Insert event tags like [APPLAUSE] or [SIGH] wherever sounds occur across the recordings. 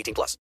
18 plus.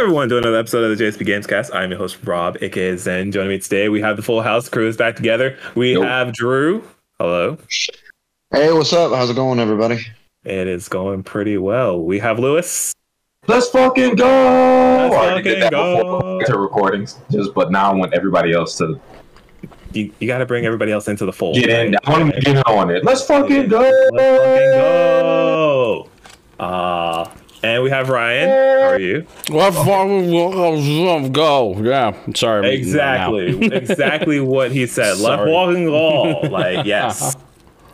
Everyone to another episode of the JSB Gamescast. I'm your host Rob, aka Zen. Joining me today, we have the full house crew is back together. We Yo. have Drew. Hello. Hey, what's up? How's it going, everybody? It is going pretty well. We have Lewis. Let's fucking go! Let's I already did that fucking before go. to recordings, just but now I want everybody else to You, you got to bring everybody else into the fold. get in. right? I want to get in on it. Let's fucking go! Let's fucking go. Uh, and we have Ryan. How are you? Let's fucking go. Yeah, sorry. Exactly. exactly [LAUGHS] what he said. Let's Sorry. fucking go. Like, yes.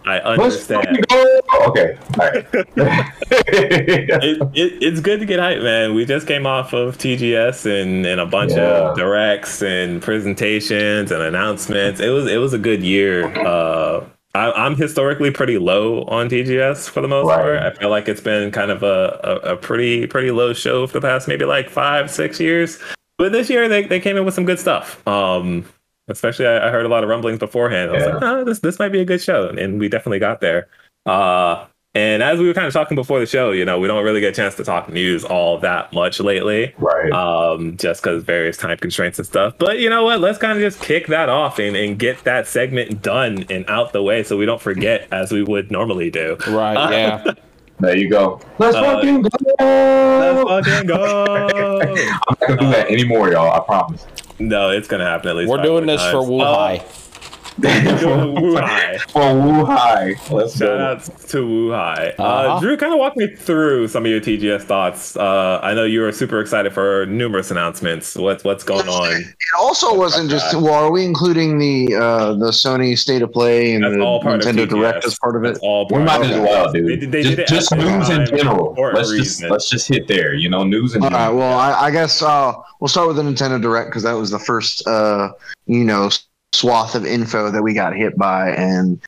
I Let's understand. go! Okay, all right. [LAUGHS] it, it, it's good to get hype, man. We just came off of TGS and, and a bunch Yeah. of directs and presentations and announcements. It was it was a good year. Uh, I, I'm historically pretty low on TGS for the most Right. part. I feel like it's been kind of a, a, a pretty pretty low show for the past maybe like five six years. But this year they, they came in with some good stuff. Um, especially I, I heard a lot of rumblings beforehand. I was Yeah. like, oh, this this might be a good show, and we definitely got there. Uh, and as we were kind of talking before the show, you know, we don't really get a chance to talk news all that much lately, right. um, just because various time constraints and stuff. But you know what? Let's kind of just kick that off and, and get that segment done and out the way so we don't forget as we would normally do. Right, yeah. [LAUGHS] there you go. Let's Uh, fucking go! Let's fucking go! [LAUGHS] I'm not gonna do that anymore, y'all. I promise. no, it's gonna happen at least. We're five doing more this for times. Wu Uh, Hai. we're doing Wu Hai. For Wu Hai. Let's Shout go. out to Wu Hai. Uh, Uh-huh. Drew, kind of walk me through some of your TGS thoughts. Uh, I know you were super excited for numerous announcements. What's what's going on? It also wasn't just. Well, are we including the uh, the Sony State of Play and That's the all part Nintendo TGS. Direct as part of it? That's all We part might of as it. well, dude. They, they just did just news in general. Let's just let's just hit there. You know, news in All right. general. Well, I, I guess uh, we'll start with the Nintendo Direct because that was the first, uh, you know, swath of info that we got hit by, and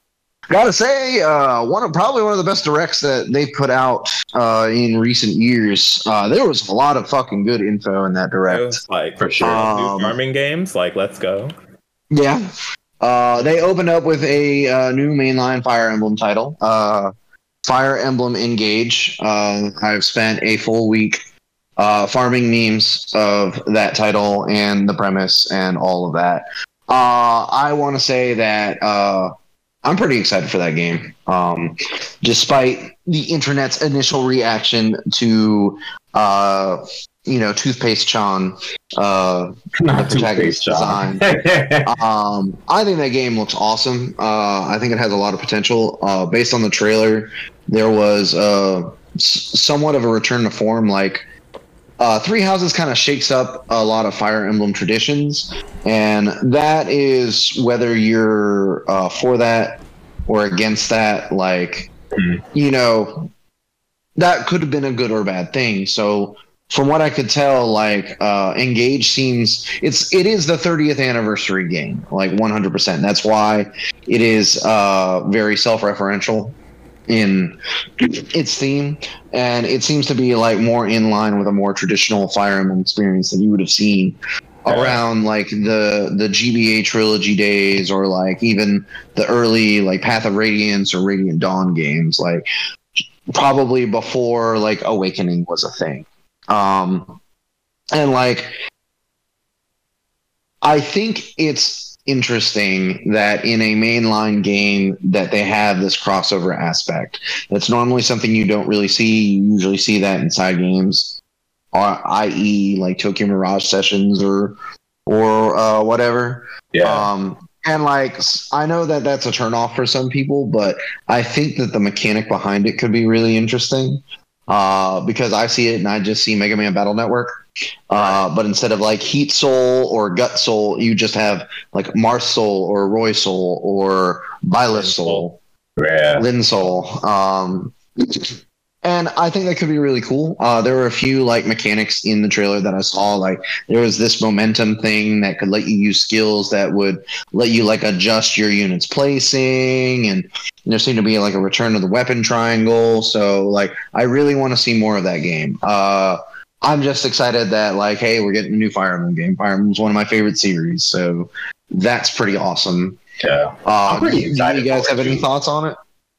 gotta say, uh, one of probably one of the best directs that they've put out uh, in recent years. Uh, there was a lot of fucking good info in that direct. like For sure. Um, new farming games. Like, let's go. Yeah. Uh, they opened up with a uh, new mainline Fire Emblem title, uh, Fire Emblem Engage. Uh, I've spent a full week uh, farming memes of that title and the premise and all of that. Uh, I want to say that uh, I'm pretty excited for that game. Um, despite the internet's initial reaction to, uh, you know, Toothpaste Chan, uh, [LAUGHS] the protagonist design. [LAUGHS] Um, I think that game looks awesome. Uh, I think it has a lot of potential. Uh, based on the trailer, there was uh, s- somewhat of a return to form. Like uh, Three Houses kind of shakes up a lot of Fire Emblem traditions, and that is whether you're uh, for that or against that. Like, Mhm. you know, that could have been a good or bad thing. So from what I could tell, like uh, Engage seems it's it is the 30th anniversary game, like 100. percent That's why it is uh, very self-referential. In its theme, and it seems to be like more in line with a more traditional Fire Emblem experience that you would have seen around like the the GBA trilogy days, or like even the early like Path of Radiance or Radiant Dawn games, like probably before like Awakening was a thing. Um, and like I think it's interesting that in a mainline game that they have this crossover aspect. That's normally something you don't really see. You usually see that in side games, or i.e., like Tokyo Mirage Sessions or or uh, whatever. Yeah. Um, and like I know that that's a turnoff for some people, but I think that the mechanic behind it could be really interesting. Uh, because I see it and I just see Mega Man Battle Network. Uh, but instead of like Heat Soul or Gut Soul, you just have like Marth Soul or Roy Soul or Byleth Soul, Yeah. Lyn Soul. Um, and I think that could be really cool. Uh, there were a few like mechanics in the trailer that I saw. Like there was this momentum thing that could let you use skills that would let you like adjust your unit's placing, and there seemed to be like a return of the weapon triangle. So like I really want to see more of that game. Uh, I'm just excited that like hey we're getting a new Fire Emblem game. Fire Emblem's one of my favorite series, so that's pretty awesome. Yeah. Uh, I'm pretty do you guys have any too. thoughts on it?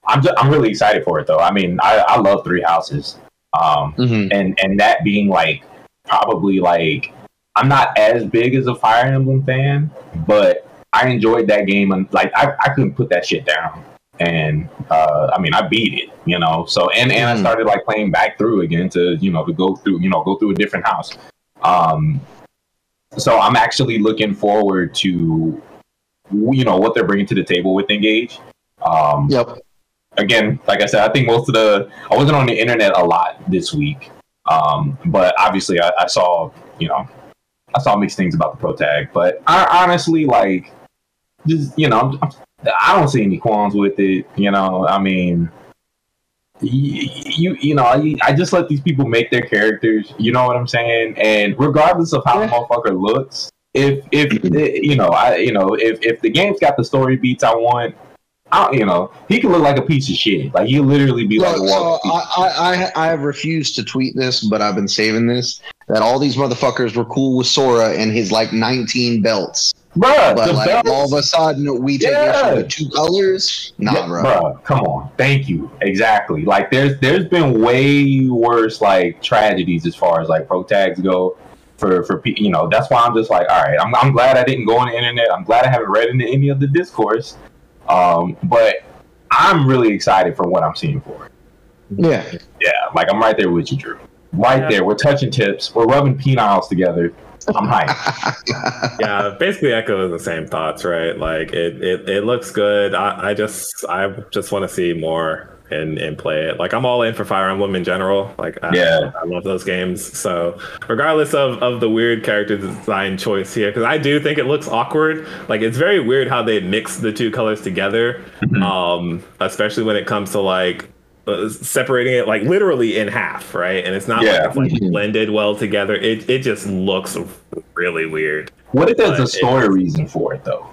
I'm just, I'm really excited for it though. I mean, I, I love Three Houses, um, Mhm. and and that being like probably like I'm not as big as a Fire Emblem fan, but I enjoyed that game and like I, I couldn't put that shit down. And uh, I mean, I beat it, you know. So and and I Mhm. started like playing back through again to you know to go through you know go through a different house. Um, so I'm actually looking forward to you know what they're bringing to the table with Engage. Um, Yep. again, like I said, I think most of the I wasn't on the internet a lot this week, um, but obviously I, I saw you know I saw mixed things about the pro tag. But I honestly like just you know I'm, I don't see any qualms with it. You know, I mean. y- You you know I, I just let these people make their characters. You know what I'm saying? And regardless of how the motherfucker looks, if if [CLEARS THROAT] you know I you know if if the game's got the story beats I want, I you know, he can look like a piece of shit. Like he'll literally be like so. I, I, I, have refused to tweet this, but I've been saving this. That all these motherfuckers were cool with Sora and his like 19 belts. Bruh, But like belts- all of a sudden we take Yeah. issue with two colors? Nah, Yeah, bro. bruh, come on. Thank you. Exactly. Like there's there's been way worse like tragedies as far as like pro tags go. For for you know, that's why I'm just like, all right. I'm I'm glad I didn't go on the internet. I'm glad I haven't read into any of the discourse. Um, but I'm really excited for what I'm seeing for it. Yeah. Yeah, like I'm right there with you, Drew. Right Yeah. there. We're touching tips. We're rubbing peniles together. I'm hyped. [LAUGHS] yeah, basically echo the same thoughts, right? Like it, it, it looks good. I, I just, I just want to see more and and play it. Like I'm all in for Fire Emblem in general. Like I, Yeah. I love those games. So regardless of of the weird character design choice here, because I do think it looks awkward. Like it's very weird how they mix the two colors together. Um, especially when it comes to like. uh, Separating it like literally in half, right? And it's not Yeah. like it's like blended well together. It it just looks really weird. What if there's a story reason for it though?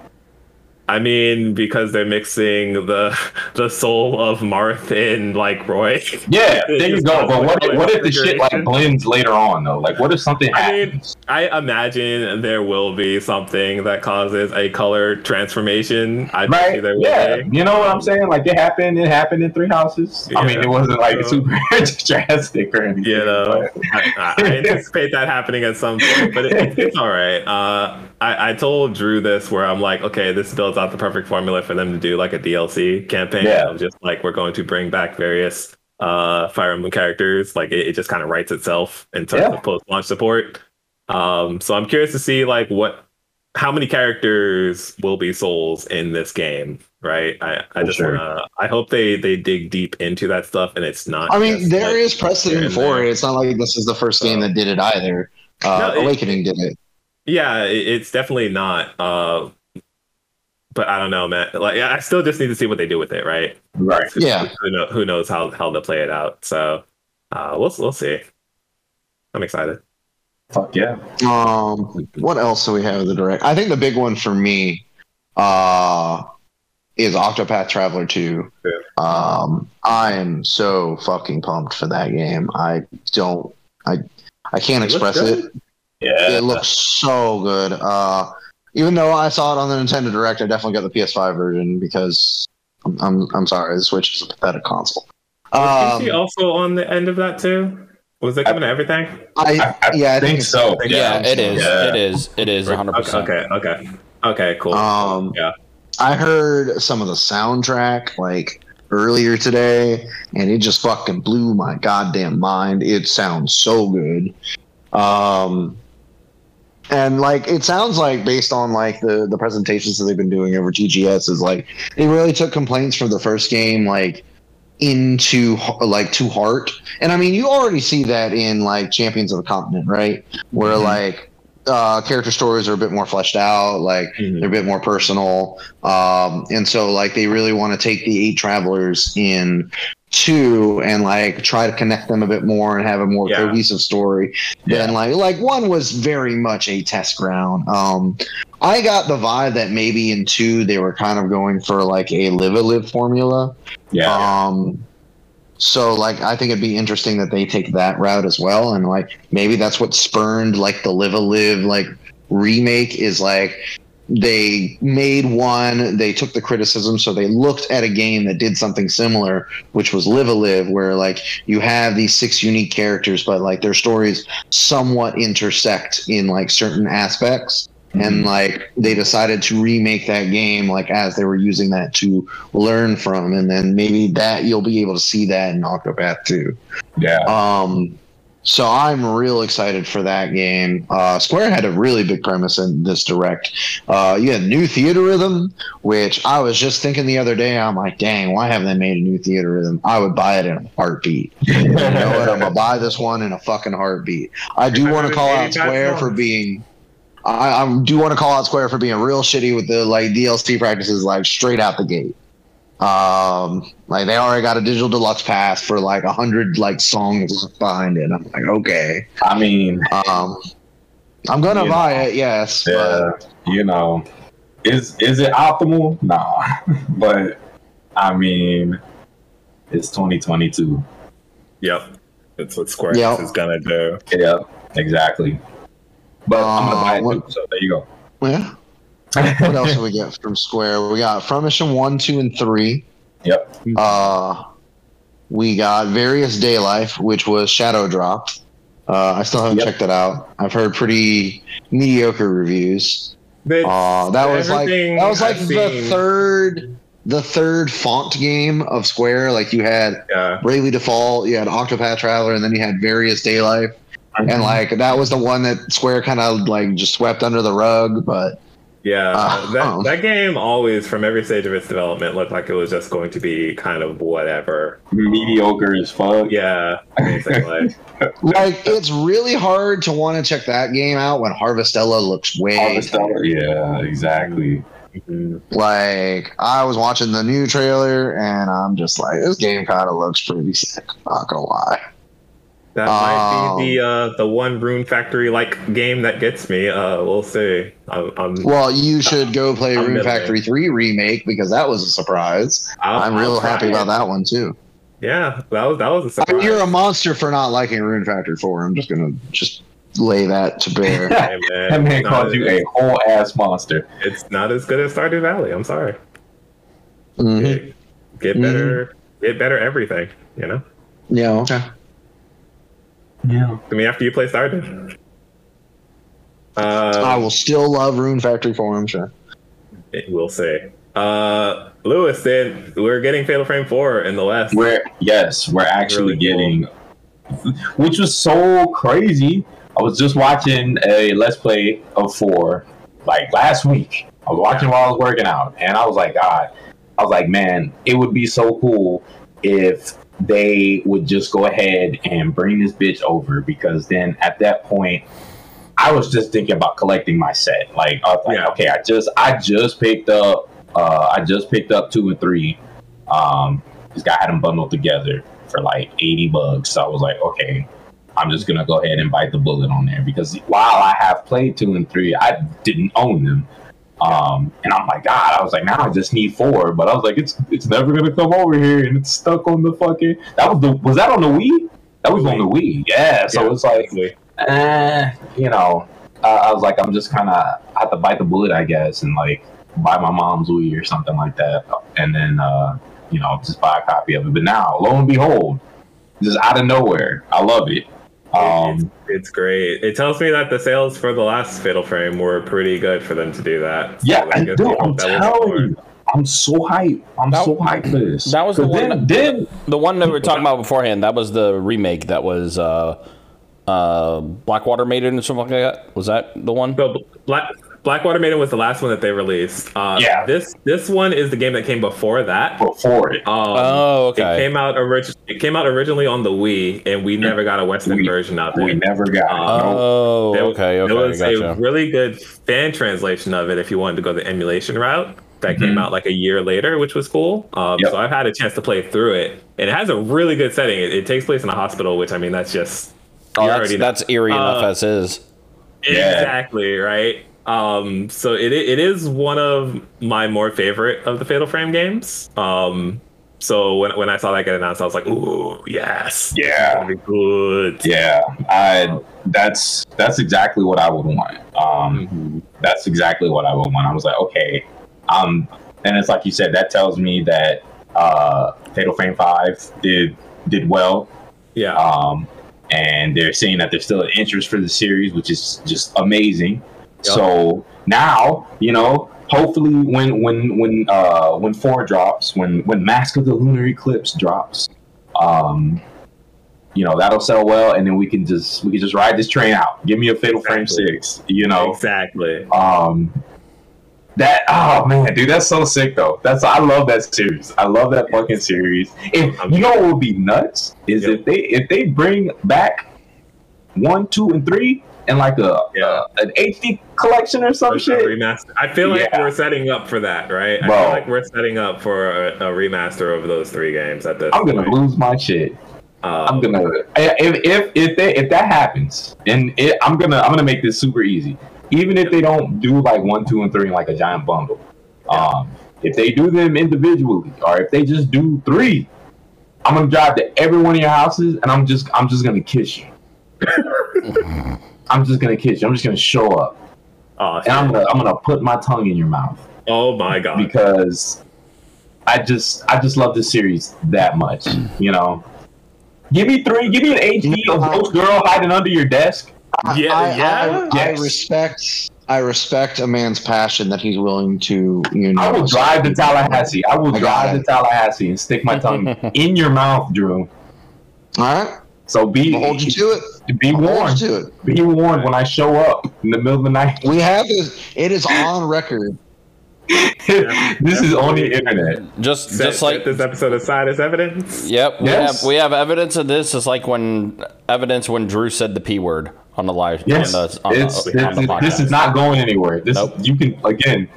I mean, because they're mixing the [LAUGHS] the soul of Marth and like Roy. Yeah, [LAUGHS] there you go. But what if, what if the shit like blends later on though? Like what if something I mean, happens? I imagine there will be something that causes a color transformation. I Right? there will Yeah. be. You know what I'm saying? Like it happened. It happened in three houses. I mean, it wasn't like So- super [LAUGHS] drastic or anything. You know, but- I, I anticipate that happening at some point, but it, it's all right. Uh, I, I told Drew this where I'm like, okay, this builds out the perfect formula for them to do like a DLC campaign. Yeah. Of just like we're going to bring back various uh, Fire Emblem characters. Like it, it just kind of writes itself in terms Yeah. of post launch support. Um, so I'm curious to see like what, how many characters will be souls in this game, right? I, I just sure. wanna, I hope they they dig deep into that stuff and it's not. I mean, just, there like, is precedent for there. it. It's not like this is the first game that did it either. Uh, No, it- Awakening did it. Yeah, it, it's definitely not. Uh, but I don't know, man. Like, I still just need to see what they do with it, right? right. Yeah. Who, know, who knows how how they'll play it out? So, uh, we'll we'll see. I'm excited. Fuck yeah. Um, what else do we have in the direct? I think the big one for me, uh, is Octopath Traveler 2. Um, I am so fucking pumped for that game. I don't, I, I can't It express it. Yeah. It looks so good. Uh, even though I saw it on the Nintendo Direct, I definitely got the PS5 version because I'm, I'm, I'm sorry, the Switch is a pathetic console. Was Um, PC also on the end of that too? Was it coming to everything? I, yeah, I think, think so. Yeah, it is. Yeah. It is. It is 100. Okay, percent okay, okay, okay, cool. Um, yeah, I heard some of the soundtrack like earlier today, and it just fucking blew my goddamn mind. It sounds so good. Um, and like it sounds like based on like the the presentations that they've been doing over TGS is like they really took complaints from the first game like into like to heart. And I mean, you already see that in like Champions of the Continent, right? Where like uh, character stories are a bit more fleshed out, like they're a bit more personal. Um, and so like they really want to take the eight travelers in two and like try to connect them a bit more and have a more Yeah. cohesive story than like like one was very much a test ground. Um, I got the vibe that maybe in two they were kind of going for like a live a live formula. Yeah. Um, so like I think it'd be interesting that they take that route as well, and like maybe that's what spurned like the Live a Live like remake is like they made one, they took the criticism, so they looked at a game that did something similar, which was Live a Live, where like you have these six unique characters, but like their stories somewhat intersect in like certain aspects. And like they decided to remake that game like as they were using that to learn from. And then maybe that you'll be able to see that in octopath too. Yeah. um so i'm real excited for that game. Uh square had a really big premise in this direct. Uh you had new Theatrhythm which i was just thinking the other day i'm like dang why haven't they made a new Theatrhythm? I would buy it in a heartbeat. [LAUGHS] You know what? I'm gonna buy this one in a fucking heartbeat. I do want to call out square for being I, I do want to call out Square for being real shitty with the like DLC practices, like straight out the gate. Um, like they already got a digital deluxe pass for like a hundred like songs behind it. I'm like, okay. I mean, Um, I'm gonna buy know. it, yes. yeah, you know, is is it optimal? Nah, [LAUGHS] but I mean, it's 2022. yep. That's what Square Yep. Is gonna do. Yeah, exactly. But I'm gonna buy it Uh, too. So there you go. Yeah. What else do we get from Square? We got Front Mission One, Two, and Three. Yep. Uh, we got Various Daylife, which was Shadow Drop. Uh, I still haven't Yep. checked that out. I've heard pretty mediocre reviews. But Uh, that was like that was like I've the seen- third the third font game of Square. Like you had Yeah. Bravely Default, you had Octopath Traveler, and then you had Various Daylife. Mm-hmm. And like that was the one that Square kind of like just swept under the rug. But Yeah, Uh, that, oh. that game always, from every stage of its development, looked like it was just going to be kind of whatever. Mediocre as fuck. Yeah, basically. [LAUGHS] like it's really hard to want to check that game out when Harvestella looks way Harvestella, Yeah, exactly. Mhm. like I was watching the new trailer and I'm just like this game kind of looks pretty sick. Not gonna lie. That might Um, be the uh, the one Rune Factory like game that gets me. Uh, we'll see. I'm, I'm, Well, you should go play I'm Rune middle Factory 3 remake because that was a surprise. I'll- I'm I'll real happy about that one too. Yeah, that was that was a I surprise. mean, you're a monster for not liking Rune Factory 4. I'm just gonna just lay that to [LAUGHS] bear. Hey, man, That man called you as- a whole ass monster. It's not as good as Stardew Valley. I'm sorry. Mhm. Get, get better. Get better everything. You know. Yeah, okay. Yeah. I mean, after you play Stardew. Uh, I will still love Rune Factory 4, I'm sure. We'll see. Uh, Lewis, then we're getting Fatal Frame Four in the West. We're yes, we're actually Really cool. getting, which was so crazy. I was just watching a Let's Play of four like last week. I was watching while I was working out, and I was like, God, I was like, man, it would be so cool if they would just go ahead and bring this bitch over because then at that point. I was just thinking about collecting my set. Like, I was like, Yeah. okay, I just I just picked up uh I just picked up two and three. Um this guy had them bundled together for like 80 bucks. So I was like, okay, I'm just gonna go ahead and bite the bullet on there because while I have played two and three, I didn't own them. Um, and I'm like, God, I was like, now I just need four, but I was like, it's it's never gonna come over here, and it's stuck on the fucking. That was the was that on the Wii? That was on the Wii, yeah. So Yeah, it's like, exactly. eh, you know, uh, I was like, I'm just kind of have to bite the bullet, I guess, and like buy my mom's Wii or something like that, and then uh, you know just buy a copy of it. But now, lo and behold, just out of nowhere, I love it. Um, It's great. It tells me that the sales for the last Fatal Frame were pretty good for them to do that. So, yeah, like, I if do. you- I'm telling you, I'm so hyped. I'm That- so hyped for this. That was the 'Cause one. Then, that- then the one that we were talking about beforehand. That was the remake. That was uh, uh, Blackwater Maiden or something like that. Was that the one? So Black Blackwater Maiden was the last one that they released. Uh, Yeah. This this one is the game that came before that. before it, Um, Oh, okay. It came out orig- It came out originally on the Wii, and we never got a Western We- version of we it. never got. it. Uh, Oh, There- okay, okay, There was gotcha. a really good fan translation of it if you wanted to go the emulation route. That came Mhm. out like a year later, which was cool. Um, Yep. So I've had a chance to play through it, and it has a really good setting. It, it takes place in a hospital, which I mean, that's just Oh, that's, that's eerie enough Uh, as is. Yeah. Exactly right. Um, so it it is one of my more favorite of the Fatal Frame games. Um, so when when I saw that get announced, I was like, "Ooh, yes, Yeah. good." Yeah, I. That's that's exactly what I would want. Um, Mhm. that's exactly what I would want. I was like, okay, um, and it's like you said, that tells me that uh, Fatal Frame Five did did well. Yeah, um, and they're saying that there's still an interest for the series, which is just amazing. So now, you know, hopefully when when when uh, when four drops, when when Mask of the Lunar Eclipse drops, um, you know that'll sell well, and then we can just we can just ride this train out. Give me a Fatal Frame Six, you know. exactly. Um, that oh man, dude, that's so sick though. That's I love that series. I love that fucking series. If you know what would be nuts is Yep. if they if they bring back one, two, and three and like a Yeah. uh, an HD collection or some A shit. remaster. I feel like Yeah. we're setting up for that, right? I feel like we're setting up for a, a remaster of those three games at this. I'm gonna point. lose my shit. Um, I'm gonna if if if, they, if that happens, and it, I'm gonna I'm gonna make this super easy. Even if they don't do like one, two, and three in like a giant bundle, um, if they do them individually, or if they just do three, I'm gonna drive to every one of your houses, and I'm just I'm just gonna kiss you. [LAUGHS] I'm just gonna kiss you. I'm just gonna show up, Oh, and I'm gonna I'm gonna put my tongue in your mouth oh my god. because I just I just love this series that much. You know, give me three, give me an HD of Ghost Girl hiding under your desk. Yeah, I, yeah. I, I Yes. respect. I respect a man's passion that he's willing to. You know, I will drive to Tallahassee. I will I got drive to. Tallahassee and stick my tongue [LAUGHS] in your mouth, Drew. All right, So be I'll hold you to it. be I'll warned. to it. Be warned when I show up in the middle of the night. We have this. It is on record. [LAUGHS] this is on the internet. Just Set, just like set this episode aside as evidence. Yep, we Yes. have we have evidence of this. It's like when evidence when Drew said the p word on the live. Yes, on the, on it's, the, on the it's- this podcast. is not going anywhere. This Nope. you can again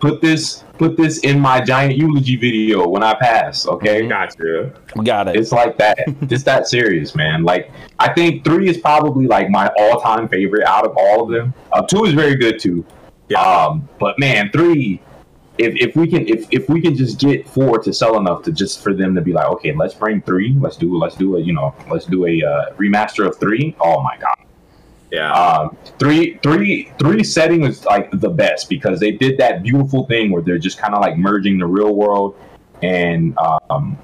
put this put this in my giant eulogy video when I pass. Okay, gotcha. got it. It's like that. [LAUGHS] it's that serious, man. Like I think three is probably like my all-time favorite out of all of them. Uh, two is very good too. Yeah. Um, but man, three. If, if we can if, if we can just get four to sell enough to just for them to be like okay let's bring three let's do let's do a you know let's do a uh, remaster of three oh my god Yeah. um, three, three, three setting is like the best because they did that beautiful thing where they're just kind of like merging the real world and um,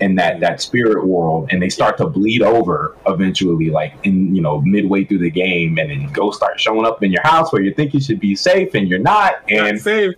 and that that spirit world, and they start to bleed over eventually, like in you know midway through the game, and then ghosts start showing up in your house where you think you should be safe and you're not, and Not safe.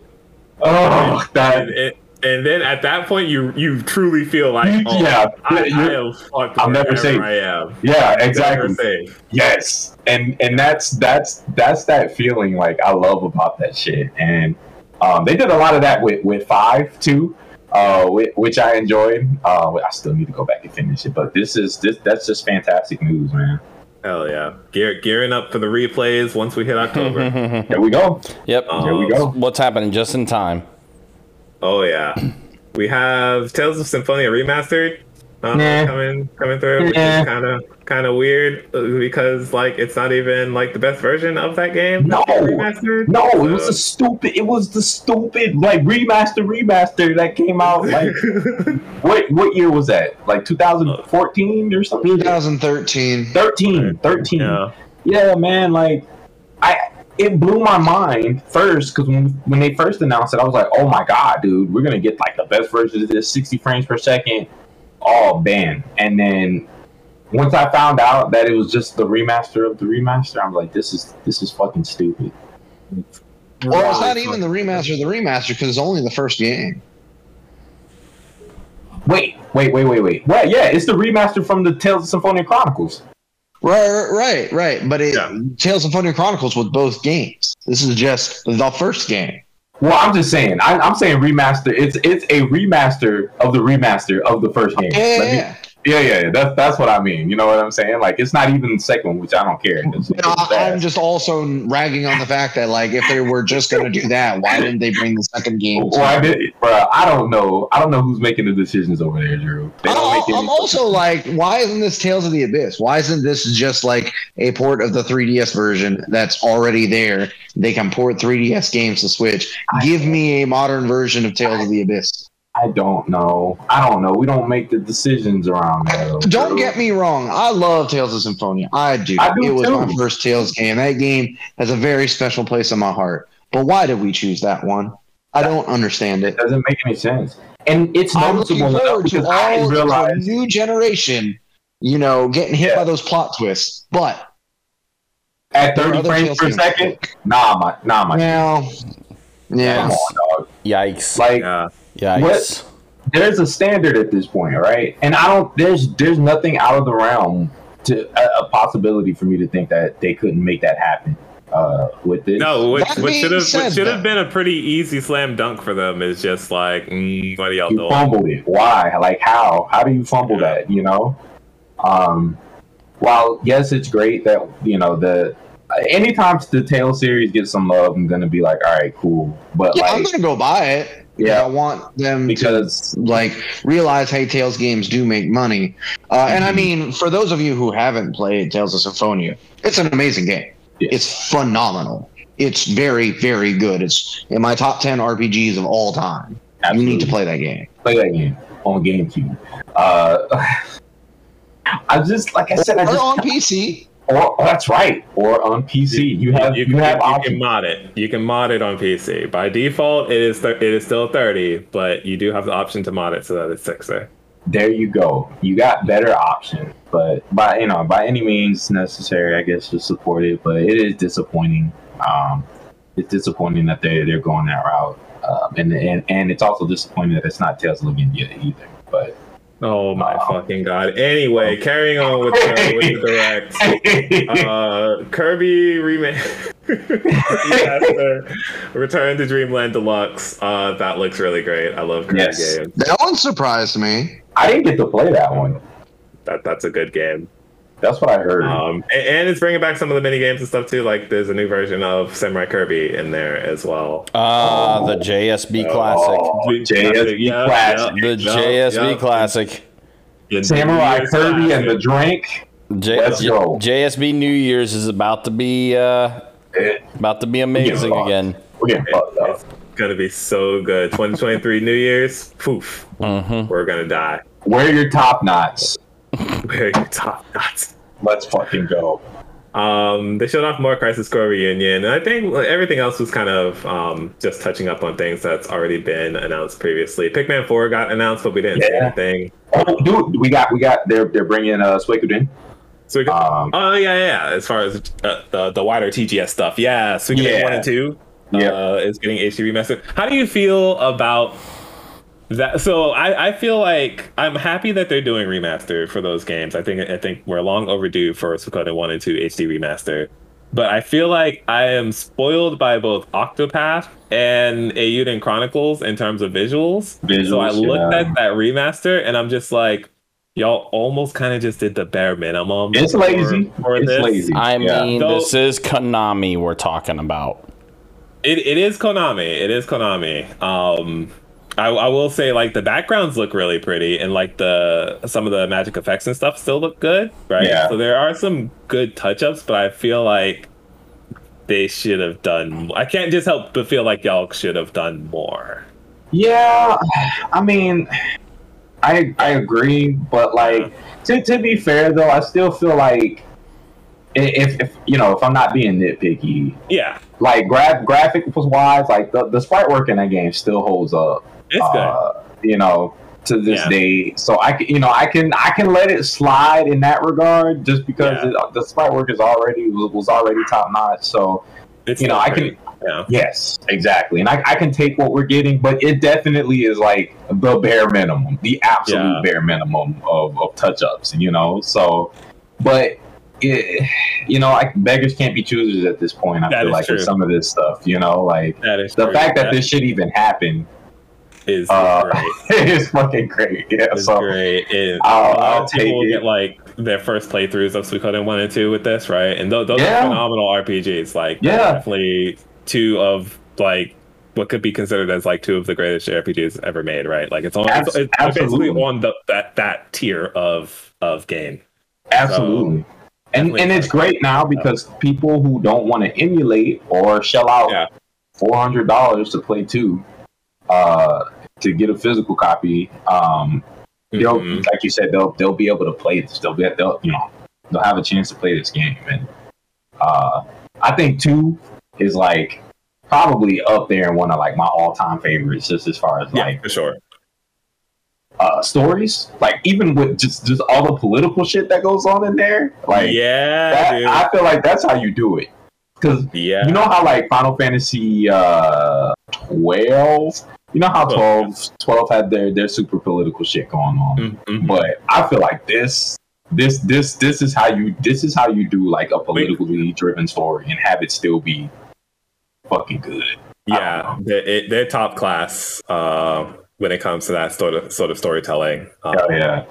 oh, that And, and, and then at that point, you you truly feel like, oh, yeah, I, I am fucked. I'm never wherever safe. I am. yeah, Never exactly. safe. Yes, and and that's that's that's that feeling like I love about that shit, and um, they did a lot of that with with five too, uh, which, which I enjoyed. Uh, I still need to go back and finish it, but this is this that's just fantastic news, man. Hell yeah. Gear, gearing up for the replays once we hit October. [LAUGHS] There we go. Yep. There we go. What's happening just in time? Oh yeah. We have Tales of Symphonia remastered. uh, Nah. coming coming through, which Nah. is kind of kind of weird uh, because like it's not even like the best version of that game. No, remastered. no, it was So- the stupid. It was the stupid like remaster, remaster that came out. [LAUGHS] Like what? What year was that? Like 2014 or something? 2013. 13, 13. Yeah. Yeah, man. Like I, it blew my mind first because when when they first announced it, I was like, oh my god, dude, we're gonna get like the best version of this, 60 frames per second, oh, all banned. And then once I found out that it was just the remaster of the remaster, I'm like, this is this is fucking stupid. Well, it's not even the remaster of the remaster because it's only the first game. Wait, wait, wait, wait, wait. What? Yeah, it's the remaster from the Tales of Symphonia Chronicles. Right, right, right. But it, Yeah. Tales of Thunder Chronicles with both games. This is just the first game. Well, I'm just saying. I, I'm saying remaster. It's it's a remaster of the remaster of the first game. Yeah, Let me- yeah, yeah, yeah, yeah. That's that's what I mean. You know what I'm saying? Like it's not even second which I don't care. It's, yeah. it's I, bad. I'm just also ragging on the fact that, like, if they were just going to do that, why didn't they bring the second game? Well, I did, bro. I don't know. I don't know who's making the decisions over there, Drew. They don't I- make any- I'm also like, why isn't this Tales of the Abyss? Why isn't this just like a port of the 3DS version that's already there? They can port 3DS games to Switch. Give me a modern version of Tales of the Abyss. I don't know. I don't know. We don't make the decisions around that. though, Don't get me wrong. I love Tales of Symphonia. I do. I do it was too. my first Tales game. That game has a very special place in my heart. But why did we choose that one? I don't understand it. It doesn't make any sense. And it's I'm looking noticeable forward to because I all didn't new generation, you know, getting hit Yeah. by those plot twists. But At There are 30 other frames Tales per games. second, nah, my, nah, my. now, yeah, Come on, dog. Yikes! Like, Yeah. Yikes! What? there's a standard at this point, right? And I don't. There's there's nothing out of the realm to a, a possibility for me to think that they couldn't make that happen uh, with this. No, what, That should have said, what should have been a pretty easy slam dunk for them is just like, mm, what are y'all you doing? fumbled it. Why? Like how? How do you fumble Yeah. that? You know. Um. While yes, it's great that you know the. Anytime the tail series gets some love, I'm gonna be like, all right, cool. But yeah, I'm gonna go buy it. Yeah. I want them to because like realize hey tales games do make money uh, and Mm-hmm. i mean for those of you who haven't played tales of symphonia it's an amazing game Yeah. it's phenomenal it's very very good it's in my top 10 rpgs of all time you need to play that game play that game on GameCube. Uh, [SIGHS] I just like I said, I or just on pc Or oh, that's right. Or on PC, you have you, can, have you can mod it. You can mod it on PC. By default, it is th- it is still 30, but you do have the option to mod it so that it's 60. There you go. You got better options, but by you know by any means necessary, I guess to support it. But it is disappointing. Um, it's disappointing that they they're going that route, um, and and and it's also disappointing that it's not Tales of Legendia either. But Oh my Wow. fucking god. Anyway, carrying on with the, with the direct. Uh, Kirby remake. Remaster, Return to Dreamland Deluxe. Uh, that looks really great. I love Kirby Yes. games. that one surprised me I didn't get to play that one. That that's a good game. That's what I heard. Um, and, and it's bringing back some of the mini games and stuff too. Like there's a new version of Samurai Kirby in there as well. Ah, the JSB classic. Oh, Yeah, JSB yeah, classic. The yeah, JSB yeah. classic. Yeah, Samurai Year's Kirby and the drink. J- Let's J- go. JSB New Year's is about to be uh, about to be amazing fucked. again. We're getting fucked up. It's gonna be so good. 2023 New Year's, poof, hmm we're gonna die. Wear your top knots. Your [LAUGHS] top knots. Let's fucking go. Um, they showed off more Crisis Core reunion, and I think everything else was kind of um, just touching up on things that's already been announced previously. Pikmin 4 got announced, but we didn't see anything. Oh, dude, we got we got they're they're bringing uh Suikoden. So got, Um, oh yeah, yeah. As far as uh, the the wider TGS stuff, yeah. Suikoden Yeah. one and two, Yeah. uh, is getting HD remastered. How do you feel about that? So I, I feel like I'm happy that they're doing remaster for those games. I think I think we're long overdue for Suikoden one and two HD remaster. But I feel like I am spoiled by both Octopath and Eiyuden Chronicles in terms of visuals. visuals so I Visuals, looked yeah. at that remaster and I'm just like, y'all almost kind of just did the bare minimum. It's for- lazy. for It's this. lazy. I Yeah. mean, So- this is Konami we're talking about. It, it is Konami. It is Konami. Um, I, I will say like the backgrounds look really pretty and like the some of the magic effects and stuff still look good, right? Yeah. So there are some good touch ups, but I feel like they should have done. I can't just help but feel like y'all should have done more. Yeah, [SIGHS] I mean, I I agree, but like uh-huh. to to be fair though, I still feel like if if you know if I'm not being nitpicky, Yeah, like graph graphic wise, like the, the sprite work in that game still holds up. It's good. uh, you know, to this Yeah. day. So I can, you know, I can, I can let it slide in that regard, just because Yeah. it, the sprite work is already was already top notch. So It's you know, I can, pretty. Yeah. yes, exactly, and I, I can take what we're getting, but it definitely is like the bare minimum, the absolute bare minimum of, of touch ups. You know, so, but. It, you know, like beggars can't be choosers at this point. I That feel like with some of this stuff, you know, like the true. fact that this shit even happened is uh, great. [LAUGHS] it's fucking great. Yeah, It's so great. It, I'll- I'll people take will it. get like their first playthroughs of Suikoden one and two with this, right? And those, those Yeah. are phenomenal RPGs. Like, Yeah. definitely two of like what could be considered as like two of the greatest RPGs ever made, right? Like, it's on it's, Abs- it's basically absolutely. on the that that tier of of game. Absolutely. and and it's great now because people who don't want to emulate or shell out Yeah. four hundred dollars to play two, uh, to get a physical copy, um, they'll Mhm. like you said they'll they'll be able to play this. They'll be they'll you know they'll have a chance to play this game, and uh, I think two is like probably up there in one of like my all time favorites, just as far as Yeah, like for sure. uh, stories. Like even with just just all the political shit that goes on in there, like yeah, that. I feel like that's how you do it. Because yeah. you know how like Final Fantasy uh, 12, you know how 12, 12 had their their super political shit going on. Mhm. But I feel like this this this this is how you this is how you do like a politically driven story and have it still be fucking good. Yeah, they're, they're top class uh, when it comes to that sort of sort of storytelling. Um, yeah.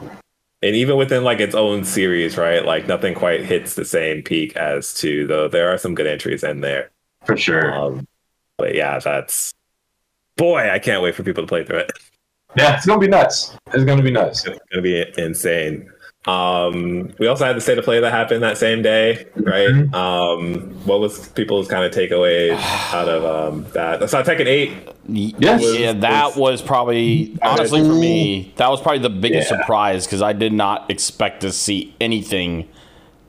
And even within like its own series, right? Like nothing quite hits the same peak as to though. There are some good entries in there, For sure. um, but yeah, that's boy, I can't wait for people to play through it. Yeah, it's gonna be nuts. It's gonna be nuts. It's gonna be insane. Um, we also had the state of play that happened that same day, right? Mm-hmm. Um, what was people's kind of takeaways [SIGHS] out of um, that? So Tekken Eight Yes. Yeah, that was probably honestly for me. That was probably the biggest Yeah. surprise because I did not expect to see anything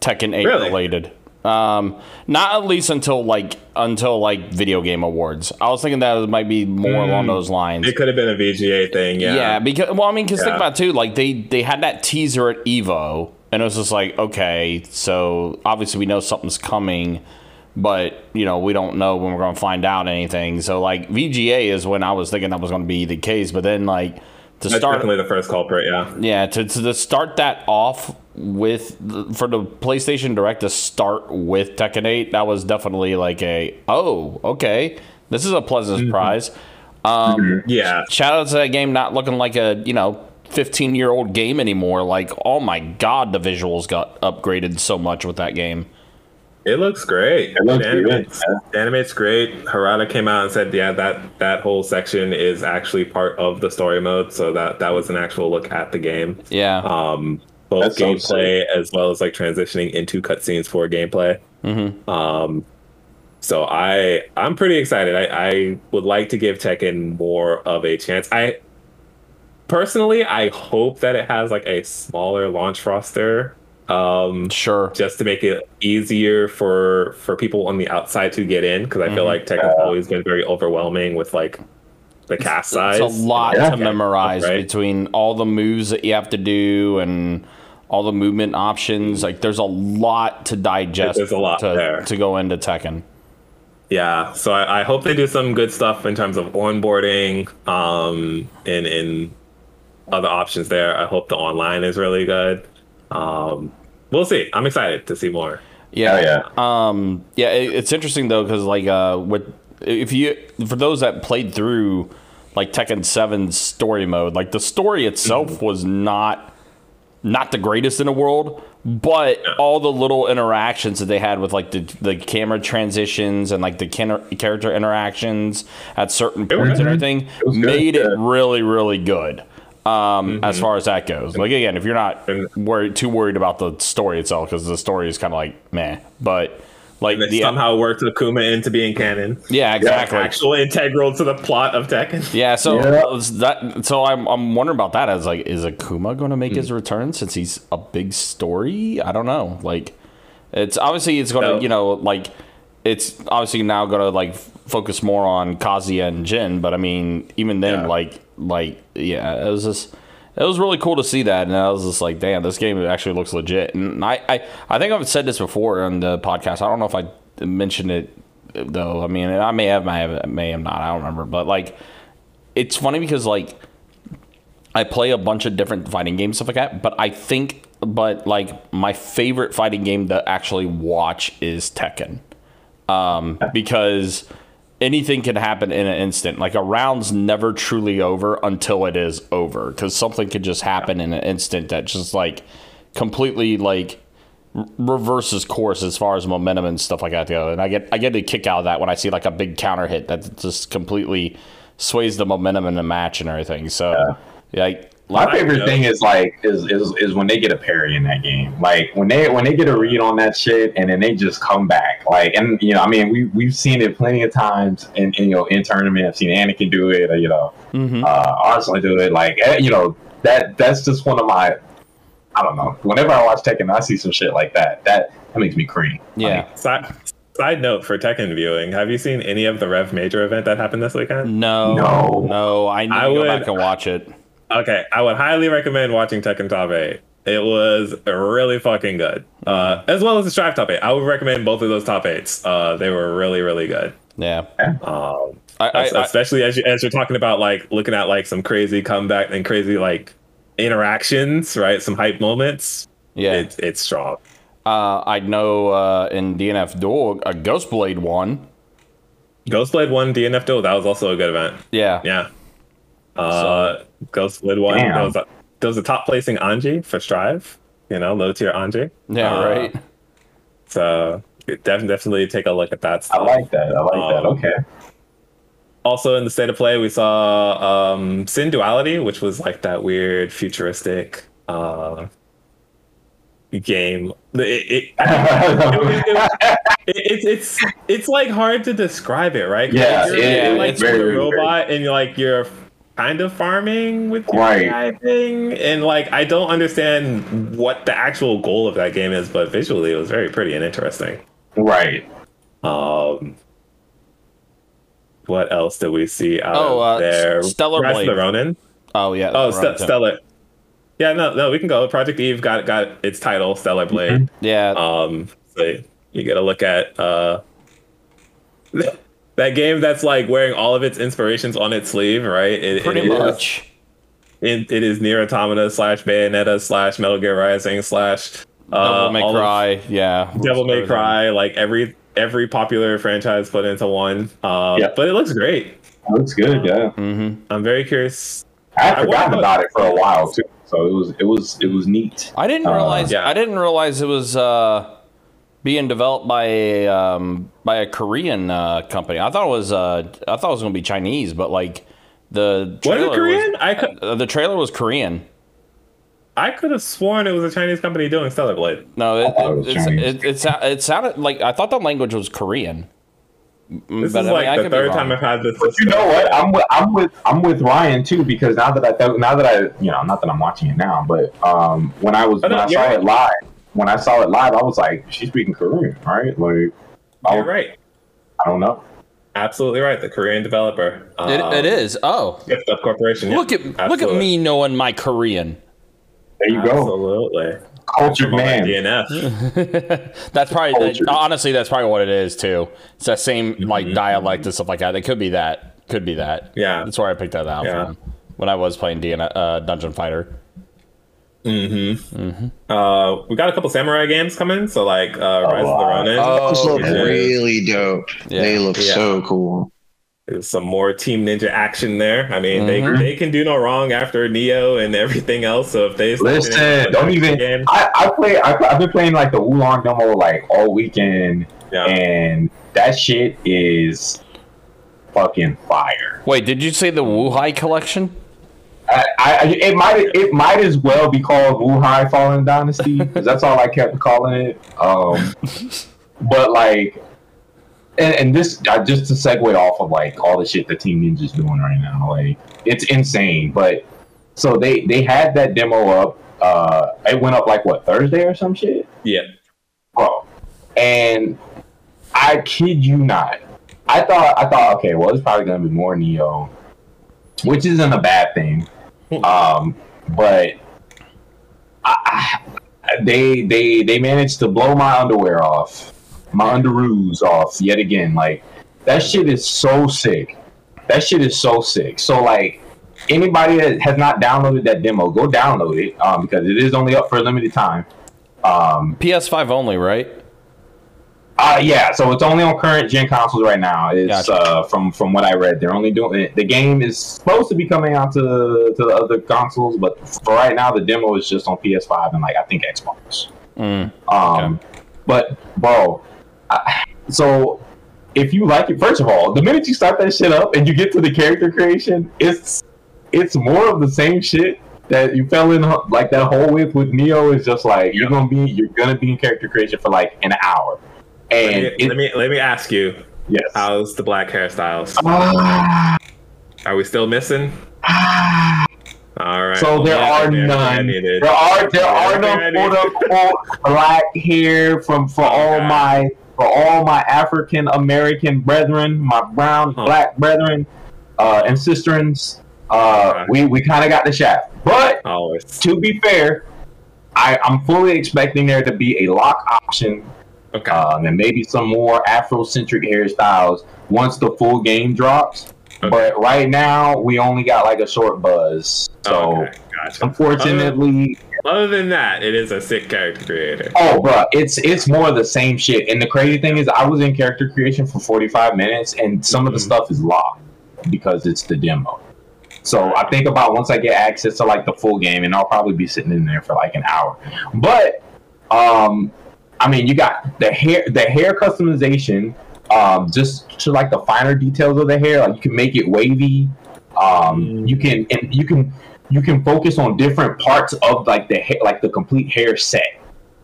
Tekken Eight Really? related. Um, not at least until like until like video game awards. I was thinking that it might be more along those lines. It could have been a VGA thing, yeah. Yeah, because well, I mean, because think about it too, like they they had that teaser at Evo, and it was just like, okay, so obviously we know something's coming, but you know we don't know when we're going to find out anything. So like VGA is when I was thinking that was going to be the case, but then like to That's start, definitely the first culprit, yeah. yeah, to to to start that off with for the PlayStation Direct to start with Tekken 8, that was definitely like a oh okay, this is a pleasant surprise. Um, Yeah. shout out to that game not looking like a you know 15 year old game anymore like oh my god the visuals got upgraded so much with that game It looks great. It looks the, animate's, the animate's great. Harada came out and said, yeah, that that whole section is actually part of the story mode. So that that was an actual look at the game. yeah Um, both That sounds gameplay as well as like transitioning into cutscenes for gameplay. Mm-hmm. Um, so I I'm pretty excited. I, I would like to give Tekken more of a chance. I personally I hope that it has like a smaller launch roster. Um, sure just to make it easier for for people on the outside to get in because I feel Mhm. like Tekken's always been very overwhelming with like the cast size. it's a lot Yeah. to memorize Right. between all the moves that you have to do and all the movement options like there's a lot to digest There's a lot to, there. to go into tekken Yeah, so I, I hope they do some good stuff in terms of onboarding, um, and in other options there. I hope the online is really good. Um, we'll see. I'm excited to see more. Yeah, Hell Um, yeah, it, it's interesting though because like uh, with if you for those that played through like Tekken 7's story mode, like the story itself was not not the greatest in the world, but all the little interactions that they had with like the the camera transitions and like the can- character interactions at certain points and everything It was good, made it really really good. Um, Mm-hmm. as far as that goes, like again, if you're not worried too worried about the story itself, because the story is kind of like meh, but like And they the somehow worked Akuma into being canon. yeah, exactly. Actual integral to the plot of Tekken. Yeah, so Yeah. that so I'm I'm wondering about that as like is Akuma going to make Hmm. his return since he's a big story? I don't know. Like it's obviously it's going to, No. you know, like it's obviously now going to like focus more on Kazuya and Jin, but I mean even then Yeah. like like yeah, it was just it was really cool to see that, and I was just like, "Damn, this game actually looks legit." And I, I, I think I've said this before on the podcast. I don't know if I mentioned it though. I mean, I may have, may have, may have not. I don't remember. But like, it's funny because like I play a bunch of different fighting games stuff like that. But I think, but like my favorite fighting game to actually watch is Tekken, um, because anything can happen in an instant. Like a round's never truly over until it is over, because something could just happen in an instant that just like completely like reverses course as far as momentum and stuff like that go. And I get I get a kick out of that when I see like a big counter hit that just completely sways the momentum in the match and everything. So yeah, My like, favorite thing is like is, is is when they get a parry in that game. Like when they when they get a read on that shit and then they just come back. Like and you know, I mean we we've seen it plenty of times in, in you know in tournament. I've seen Anakin do it, or, you know, Mhm. uh Arslan do it. Like eh, you know, that that's just one of my I don't know. Whenever I watch Tekken, I see some shit like that. That that makes me cream. yeah. Side, side note for Tekken viewing: Have you seen any of the Rev Major event that happened this weekend? No, No. no, I need I to go would- back and watch it. Okay, I would highly recommend watching Tekken Top 8. It was really fucking good. Uh, as well as the Strive Top 8. I would recommend both of those top 8s. Uh, they were really, really good. Yeah, Um, I, I, I, especially as you as you're talking about like looking at like some crazy comeback and crazy like interactions, right? Some hype moments. yeah. It's it's strong. Uh, I know uh, in DNF Duel, a Ghostblade won. Ghostblade won DNF Duel. That was also a good event. Yeah, Yeah. Uh, Ghostblade won. one. There was, a, there was a top placing Anji for Strive. You know, low tier Anji. yeah, Uh, right. So def- definitely take a look at that Stuff. I like that. I like that. Um, Okay. also in the state of play we saw um Synduality which was like that weird futuristic uh game it, [LAUGHS] it, it- it's it's it's like hard to describe it right? Yeah, you're, yeah, you're like it's you're a very, very- robot and you're like you're kind of farming with your Right. AI thing and like i don't understand what the actual goal of that game is but visually it was very pretty and interesting right. um, what else did we see out Oh, of uh, there? Stellar Rise of the Ronin. Oh yeah. Oh, right, Ste- Stellar. Yeah, no, no, we can go. Project Eve got got its title, Stellar Blade. Yeah, Um, so you get to look at uh, [LAUGHS] that game that's like wearing all of its inspirations on its sleeve, right? It, it pretty is- much. It, it is Nier Automata slash Bayonetta slash Metal Gear Rising slash uh, Devil May all of- Cry. Yeah. Devil May Cry, like every every popular franchise put into one. Uh, Yeah. But it looks great. Looks good. Yeah. Mm-hmm. I'm very curious. I had forgotten want- about it for a while too. So it was it was it was neat. I didn't Uh, realize. yeah. I didn't realize it was uh, being developed by a um, by a Korean uh, company. I thought it was. Uh, I thought it was going to be Chinese, but like the Was trailer it Korean? I could uh, the trailer was Korean. I could have sworn it was a Chinese company doing Stellar Blade. No, it, thought it it, it, it, it sounded like I thought the language was Korean. This But, is I mean, like I the third time I've had this. But you know what? I'm with I'm with I'm with Ryan too because now that I th- now that I you know not that I'm watching it now, but um when I was Oh, when no, I saw right. it live when I saw it live I was like she's speaking Korean right like I, You're right. I don't know Absolutely right. The Korean developer. It, Um, it is. Oh, Shift Up Corporation. yeah. look at look at me knowing my Korean. there you go Absolutely. cultured From DNF. [LAUGHS] That's probably Culture. honestly that's probably what it is too. It's that same like Mm-hmm. dialect and stuff like that. It could be that. Could be that. Yeah. that's where I picked that out Yeah. from when I was playing DN- uh, Dungeon Fighter. Uh, we got a couple samurai games coming. So like uh, Rise of the. Ronin. Oh, Those look yeah. really dope. Yeah. They look Yeah. so cool. There's some more Team Ninja action there. I mean, Mhm. they they can do no wrong after Nioh and everything else. So if they start doing Listen, don't even. again, I, I play. I, I've been playing like the Wo Long demo like all weekend, Yeah. and that shit is fucking fire. Wait, did you say the Wuhai collection? I, I it might it might as well be called Wuhai Fallen Dynasty because that's all I kept calling it. Um, [LAUGHS] but like, and, and this uh, just to segue off of like all the shit that Team Ninja's doing right now, like it's insane. But so they they had that demo up. Uh, it went up like what Thursday or some shit, yeah, bro. And I kid you not, I thought I thought okay, well it's probably gonna be more Nioh, which isn't a bad thing. Um, but I, I, they they they managed to blow my underwear off, my underoos off yet again. Like that shit is so sick. That shit is so sick. So like anybody that has not downloaded that demo, go download it um, because it is only up for a limited time. Um, PS5 only, right? Uh, yeah, so it's only on current gen consoles right now. It's Gotcha. uh, from from what I read, they're only doing it. The game is supposed to be coming out to to the other consoles, but for right now, the demo is just on PS5 and like I think Xbox. Mm. Um, but bro, I, so if you like it, first of all, the minute you start that shit up and you get to the character creation, it's it's more of the same shit that you fell in like that hole with with Nioh. Is just like you're gonna be you're gonna be in character creation for like an hour, let me, let me let me ask you, yes. how's the black hairstyles? Ah, Are we still missing? ah. All right. So there are there- none. There are there are no There I needed. quote unquote [LAUGHS] black hair from for all God. my for all my African American brethren, my brown Huh. black brethren, uh, and sisterins. Uh, we we kind of got the shaft, but Always. to be fair, I I'm fully expecting there to be a lock option Okay. um, and maybe some more Afrocentric hairstyles once the full game drops. Okay. But right now, we only got like a short buzz. So, okay. Gotcha. unfortunately, Other than that, it is a sick character creator. oh, bro, it's it's more of the same shit. And the crazy thing is, I was in character creation for 45 minutes, and some of the Mhm. stuff is locked because it's the demo. So I think about once I get access to like the full game, and I'll probably be sitting in there for like an hour. But um, I mean, you got the hair, the hair customization, um, just to like the finer details of the hair. Like you can make it wavy. Um, you can and you can you can focus on different parts of like the hair, like the complete hair set.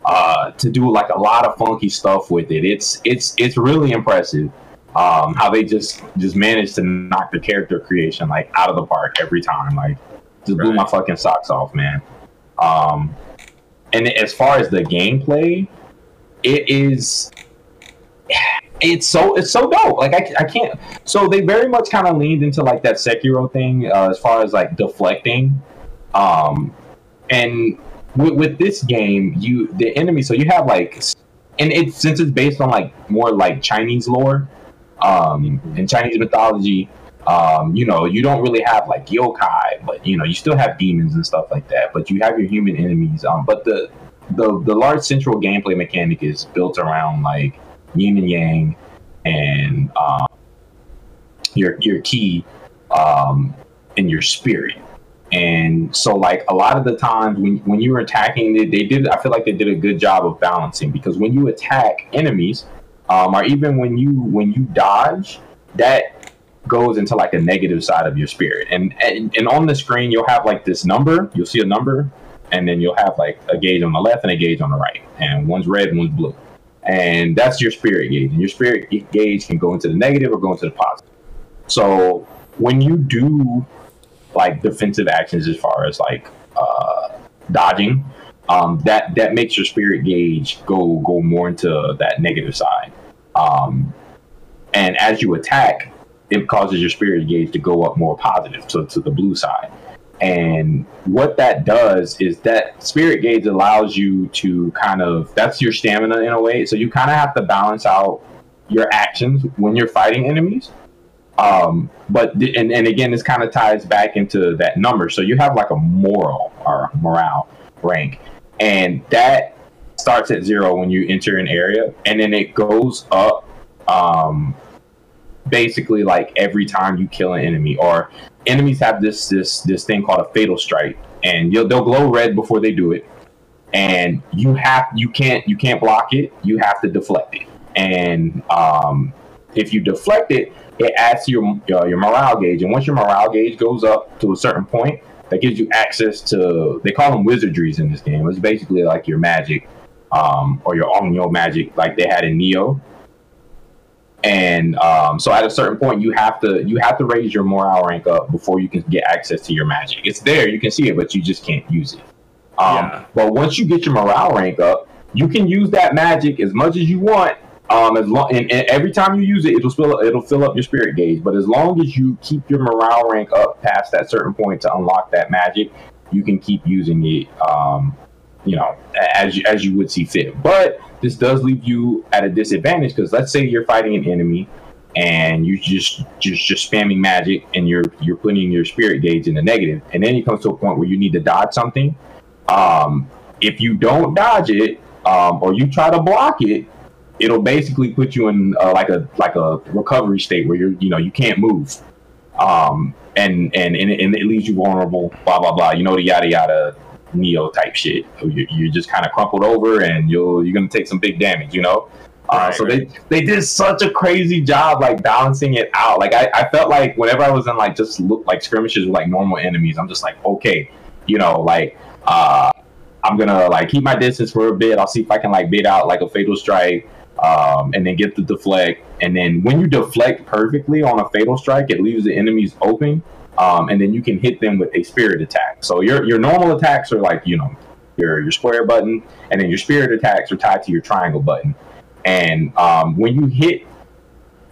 Uh, to do like a lot of funky stuff with it. It's it's it's really impressive um, how they just just managed to knock the character creation like out of the park every time. Like just blew my fucking socks off, man. Um, and as far as the gameplay, it is it's so it's so dope. Like I, I can't. So they very much kind of leaned into like that Sekiro thing uh, as far as like deflecting. Um, and with, with this game, you the enemy. So you have like, and it since it's based on like more like Chinese lore, um, and Chinese mythology. Um, you know, you don't really have like yokai, but you know, you still have demons and stuff like that. But you have your human enemies. Um, but the the the large central gameplay mechanic is built around like yin and yang, and um, your your key, um, and your spirit. And so, like a lot of the times when when you were attacking, they, they did. I feel like they did a good job of balancing because when you attack enemies, um, or even when you when you dodge, that goes into like a negative side of your spirit. And, and and on the screen, you'll have like this number. You'll see a number, and then you'll have like a gauge on the left and a gauge on the right, and one's red, one's blue, and that's your spirit gauge. And your spirit gauge can go into the negative or go into the positive. So when you do like defensive actions as far as like uh, dodging, um, that that makes your spirit gauge go go more into that negative side. Um, and as you attack, it causes your spirit gauge to go up more positive to, to the blue side. And what that does is that spirit gauge allows you to kind of that's your stamina in a way. So you kind of have to balance out your actions when you're fighting enemies. Um, but th- and, and again, this kind of ties back into that number. So you have like a moral or morale rank, and that starts at zero when you enter an area, and then it goes up um, basically like every time you kill an enemy, or enemies have this this this thing called a fatal strike, and they'll glow red before they do it, and you have you can't you can't block it. You have to deflect it, and um, if you deflect it, it adds to your uh, your morale gauge, and once your morale gauge goes up to a certain point, that gives you access to they call them wizardries in this game. It's basically like your magic, um, or your Onmyo magic, like they had in Nioh. And um, so at a certain point, you have to you have to raise your morale rank up before you can get access to your magic. It's there, you can see it, but you just can't use it. Um, Yeah. But once you get your morale rank up, you can use that magic as much as you want. Um, as long and, and every time you use it, it'll fill it'll fill up your spirit gauge. But as long as you keep your morale rank up past that certain point to unlock that magic, you can keep using it. Um, you know, as you, as you would see fit. But this does leave you at a disadvantage because let's say you're fighting an enemy and you just just just spamming magic and you're you're putting your spirit gauge in the negative, and then it comes to a point where you need to dodge something. Um, if you don't dodge it, um, or you try to block it, it'll basically put you in uh, like a like a recovery state where you're you know you can't move, um, and and and and it leaves you vulnerable. Blah blah blah. You know the yada yada Nioh type shit. You, you're just kind of crumpled over, and you'll you're gonna take some big damage. You know. Uh, so they they did such a crazy job like balancing it out. Like I, I felt like whenever I was in like just look like skirmishes with like normal enemies, I'm just like okay, you know, like uh, I'm gonna like keep my distance for a bit. I'll see if I can like bait out like a fatal strike, um, and then get the deflect. And then when you deflect perfectly on a fatal strike, it leaves the enemies open, um, and then you can hit them with a spirit attack. So your your normal attacks are like you know your your square button, and then your spirit attacks are tied to your triangle button. And um, when you hit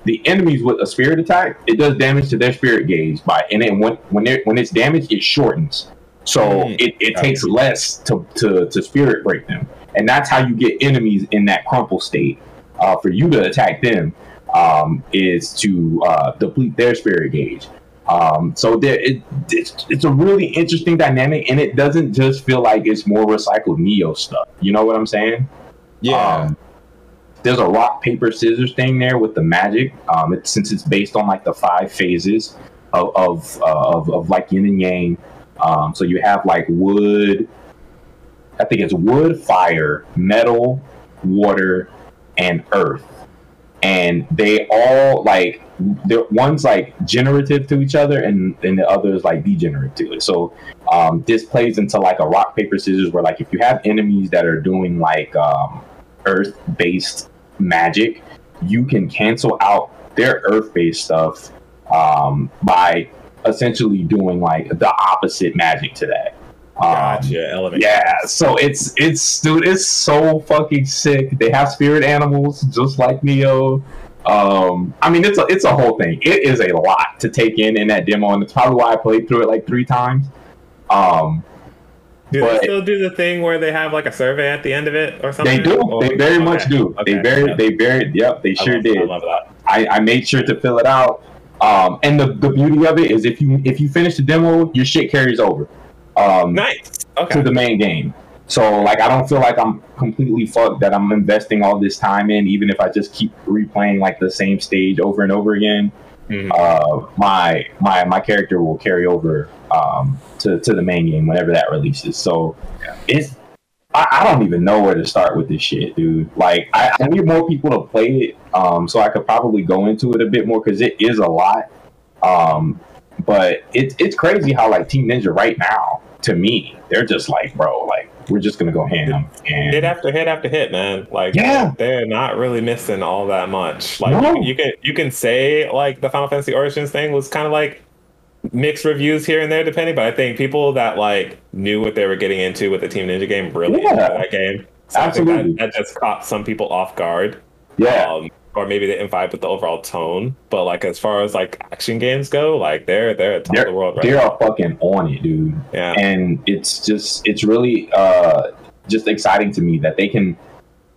the enemies with a spirit attack, it does damage to their spirit gauge by and then when when when it's damaged, it shortens. So Mm. it, it takes less to, to to spirit break them. And that's how you get enemies in that crumple state. Uh, for you to attack them um, is to uh, deplete their spirit gauge. Um, so there, it, it's, it's a really interesting dynamic, and it doesn't just feel like it's more recycled Nioh stuff. You know what I'm saying? Yeah. Um, there's a rock paper scissors thing there with the magic. Um, it, since it's based on like the five phases of of, uh, of, of like yin and yang. Um, so you have like wood. I think it's wood, fire, metal, water, and earth, and they all like one's like generative to each other, and and the other is like degenerative to it. So um, this plays into like a rock paper scissors, where like if you have enemies that are doing like um, earth based magic, you can cancel out their earth based stuff um, by essentially doing like the opposite magic to that. Um, Gotcha. Elevate. yeah, so it's it's dude, it's so fucking sick. They have spirit animals just like Nioh. Um, I mean, it's a it's a whole thing. It is a lot to take in in that demo, and it's probably why I played through it like three times. Um, Do but- they still do the thing where they have like a survey at the end of it or something? They do. Or- They very much okay, do. They very, yeah. they very, yep, they I sure love- did. I love that. I, I made sure to fill it out. Um, and the, the beauty of it is if you if you finish the demo, your shit carries over. Um, Nice. Okay. to the main game. So like I don't feel like I'm completely fucked that I'm investing all this time in, even if I just keep replaying like the same stage over and over again. Mhm. Uh, my my my character will carry over um, to to the main game whenever that releases. So it's I, I don't even know where to start with this shit, dude. Like I, I need more people to play it, um, so I could probably go into it a bit more because it is a lot. Um, but it's it's crazy how like Team Ninja right now, to me, they're just like, bro, like we're just gonna go ham and hit after hit after hit, man. Like Yeah. they're not really missing all that much. Like No. you, can you can say like the Final Fantasy Origins thing was kind of like mixed reviews here and there depending, but I think people that like knew what they were getting into with the Team Ninja game really Yeah. that game. So I think Absolutely. that, that just caught some people off guard. yeah. Um, or maybe they didn't vibe with the overall tone. But like as far as like action games go, like they're they're top they're, of the world right they're now. fucking on it, dude. Yeah. and it's just it's really uh just exciting to me that they can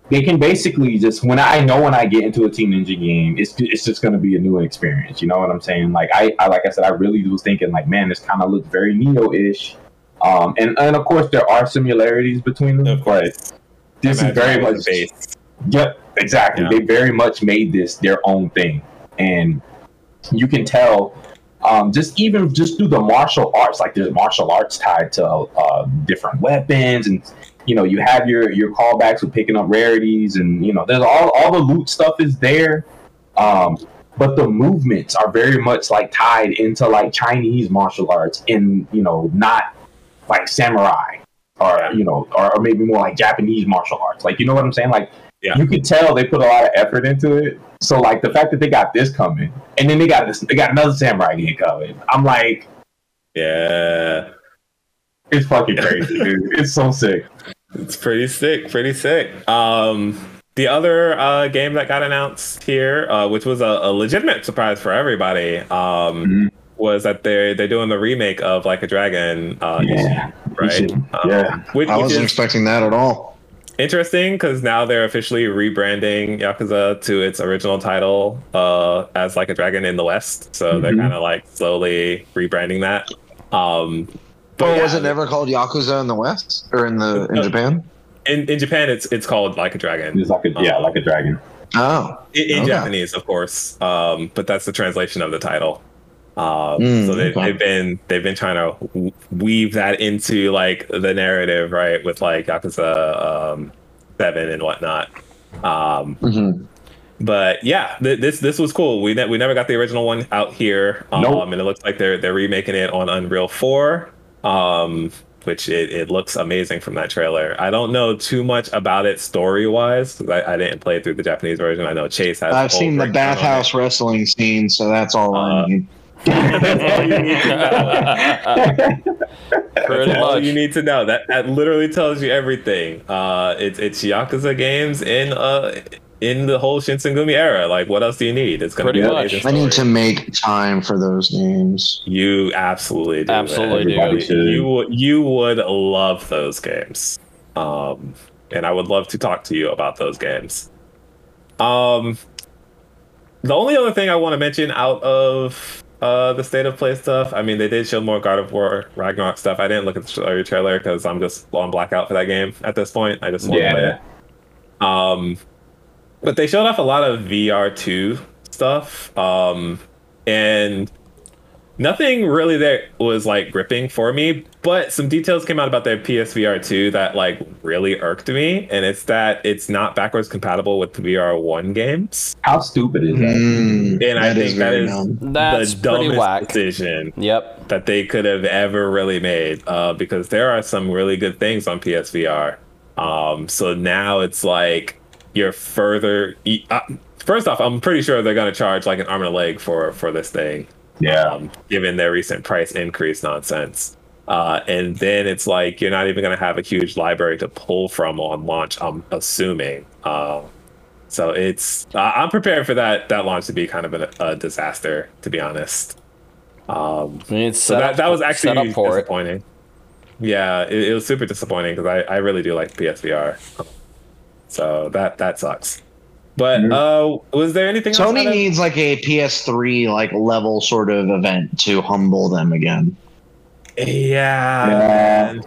they can basically just when I know when I get into a Team Ninja game, it's it's just going to be a new experience. You know what I'm saying? Like I, I like I said, I really was thinking like, man, this kind of looks very Nioh-ish. Um, and and of course there are similarities between them, Of but course. this is very much was the base. Yep, exactly. Yeah. They very much made this their own thing, and you can tell um, just even just through the martial arts, like there's martial arts tied to uh, different weapons, and you know you have your your callbacks with picking up rarities, and you know there's all all the loot stuff is there. Um, but the movements are very much like tied into like Chinese martial arts, and you know not like samurai or you know or, or maybe more like Japanese martial arts. Like you know what I'm saying? Like Yeah. you could tell they put a lot of effort into it. So like the fact that they got this coming, and then they got this, they got another samurai game coming. I'm like, Yeah. it's fucking crazy, dude. [LAUGHS] It's so sick. It's pretty sick, pretty sick. Um, the other uh, game that got announced here, uh, which was a, a legitimate surprise for everybody, um, Mm-hmm. was that they're they're doing the remake of Like a Dragon, uh, Yeah. right? Ishin. Um, Yeah. which, I wasn't is expecting that at all. Interesting because now they're officially rebranding Yakuza to its original title uh, as Like a Dragon in the West. So they're Mhm. kind of like slowly rebranding that. Um, But yeah, was it never called Yakuza in the West or in the in Japan? in in Japan? It's it's called Like a Dragon. It's like a yeah, like a dragon. Oh, in, in Okay. Japanese, of course. Um, but that's the translation of the title. Um, Mm, so they, they've been they've been trying to weave that into like the narrative, right, with like Yakuza um, Seven and whatnot. Um, Mhm. but yeah, th- this this was cool. We ne- we never got the original one out here, um, Nope. and it looks like they're they're remaking it on Unreal Four, um, which it, it looks amazing from that trailer. I don't know too much about it story wise. I, I didn't play through the Japanese version. I know Chase has. I've seen the breakdown on it. bathhouse wrestling scene, so that's all Uh, I need. All you need to know. Pretty That's all much. you need to know. That that literally tells you everything. Uh, it's it's Yakuza games in uh in the whole Shinsengumi era. Like, what else do you need? It's gonna Pretty be much. I need to make time for those games. You absolutely do. Absolutely do. Should. You would you would love those games. Um, and I would love to talk to you about those games. Um, the only other thing I want to mention out of uh the state of play stuff, I mean, they did show more God of War Ragnarok stuff. I didn't look at the trailer because I'm just on blackout for that game at this point. I just want to play it. Um, but they showed off a lot of VR2 stuff. Um, and nothing really that was like gripping for me, but some details came out about their PSVR 2 that like really irked me. And it's that it's not backwards compatible with the VR 1 games. How stupid is that? Mm, And I that is think that very is dumb. That's the pretty dumbest whack. decision Yep. that they could have ever really made uh, because there are some really good things on PSVR. Um, so now it's like you're further. e- Uh, first off, I'm pretty sure they're going to charge like an arm and a leg for for this thing, Yeah. um, given their recent price increase nonsense. Uh, and then it's like you're not even going to have a huge library to pull from on launch. I'm assuming. Um, so it's uh, I'm prepared for that that launch to be kind of a, a disaster, to be honest. Um, I mean, it's so that, up- that was actually for it. disappointing. Yeah, it, it was super disappointing because I, I really do like PSVR. So that that sucks. But uh, was there anything else? Sony of- needs like a PS3 like level sort of event to humble them again. Yeah, man.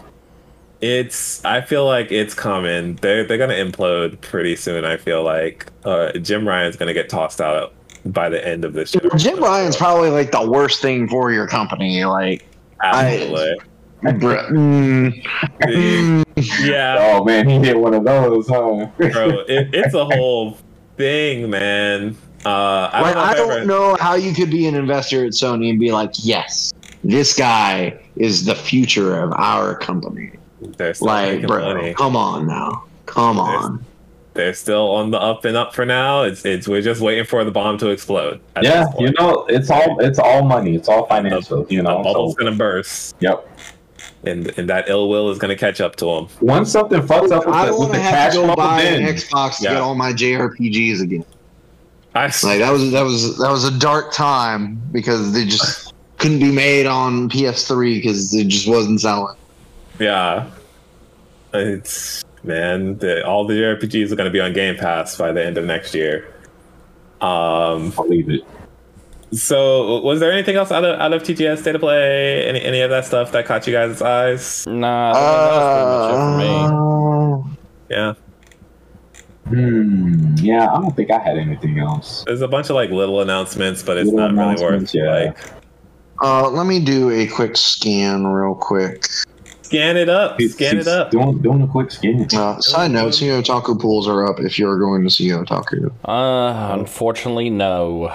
It's. I feel like it's coming. They're they're gonna implode pretty soon. I feel like uh, Jim Ryan's gonna get tossed out by the end of this year. Jim Ryan's probably like the worst thing for your company. Like, Absolutely. bruh, mm, mm, [LAUGHS] yeah. Oh man, he hit one of those, huh? bro. It, it's a [LAUGHS] whole thing, man. Uh, I like don't know. I don't ever- know how you could be an investor at Sony and be like, yes, this guy is the future of our company. They're still Like, bro, money. come on now, come on. They're still on the up and up for now. It's it's we're just waiting for the bomb to explode. Yeah, you know, it's all it's all money. It's all financial. You the know. bubble's So, gonna burst, yep. And and that ill will is gonna catch up to him. Once something fucks up with I the, don't with the have cash to go flow, buy an then Xbox to Yeah. get all my JRPGs again. I Like that was that was that was a dark time because they just couldn't be made on PS3 because it just wasn't selling. yeah, it's man. The, all the JRPGs are gonna be on Game Pass by the end of next year. Um. believe it. So, was there anything else out of out of TGS State of Play? Any any of that stuff that caught you guys' eyes? Nah, I that was pretty much it for me. Uh, Yeah. Hmm. Yeah, I don't think I had anything else. There's a bunch of like little announcements, but it's Little not really worth announcements, yeah. like Uh, let me do a quick scan real quick. scan it up, scan it up. Doing doing a quick scan. Uh, side note: CEOtaku pools are up if you're going to CEOtaku. Uh, unfortunately, no.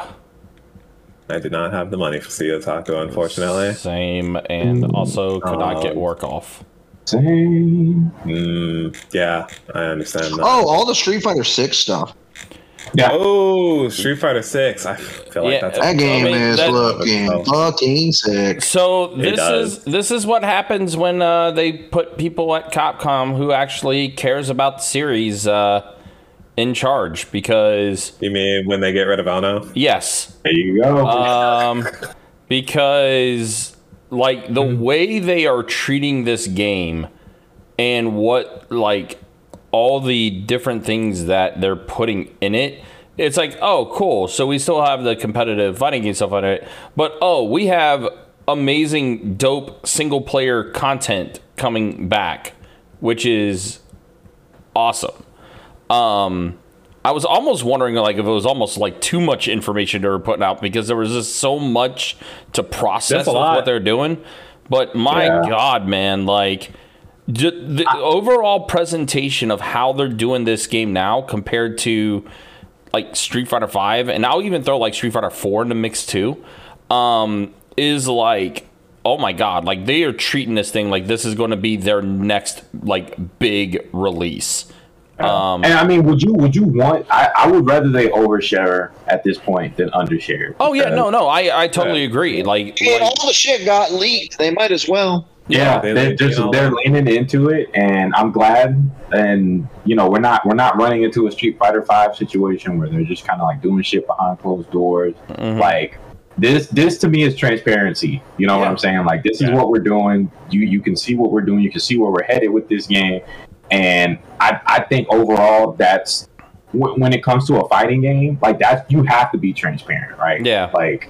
I did not have the money for CEOtaku, unfortunately. Same, and also could not get Um, work off. Same. Mm, yeah, I understand that. Oh, all the Street Fighter Six stuff. Yeah. Oh, Street Fighter Six. I feel like Yeah, that's That game mean, is that- looking fucking sick. So this is this is what happens when uh, they put people at Capcom who actually cares about the series uh, in charge. Because You mean when they get rid of Ono? yes, There you go. um, because like the way they are treating this game and what like all the different things that they're putting in it it's like oh cool so we still have the competitive fighting game stuff on it but oh we have amazing dope single player content coming back which is awesome um I was almost wondering like if it was almost like too much information they were putting out because there was just so much to process with what they're doing. But my Yeah. god, man, like the overall presentation of how they're doing this game now compared to like Street Fighter 5 and I'll even throw like Street Fighter 4 in the mix too um is like oh my god, like they are treating this thing like this is going to be their next like big release. Um, and I mean, would you would you want? I, I would rather they overshare at this point than undershare. Oh yeah, no, no, I I totally agree. Like, And like all the shit got leaked. They might as well. Yeah, they they are lean just on they're leaning into it, and I'm glad. And you know, we're not we're not running into a Street Fighter Five situation where they're just kind of like doing shit behind closed doors. Mhm. Like this, this to me is transparency. You know what I'm saying? Like this is what we're doing. You you can see what we're doing. You can see where we're headed with this game. And I I think overall that's wh- when it comes to a fighting game like that you have to be transparent, right? Yeah. Like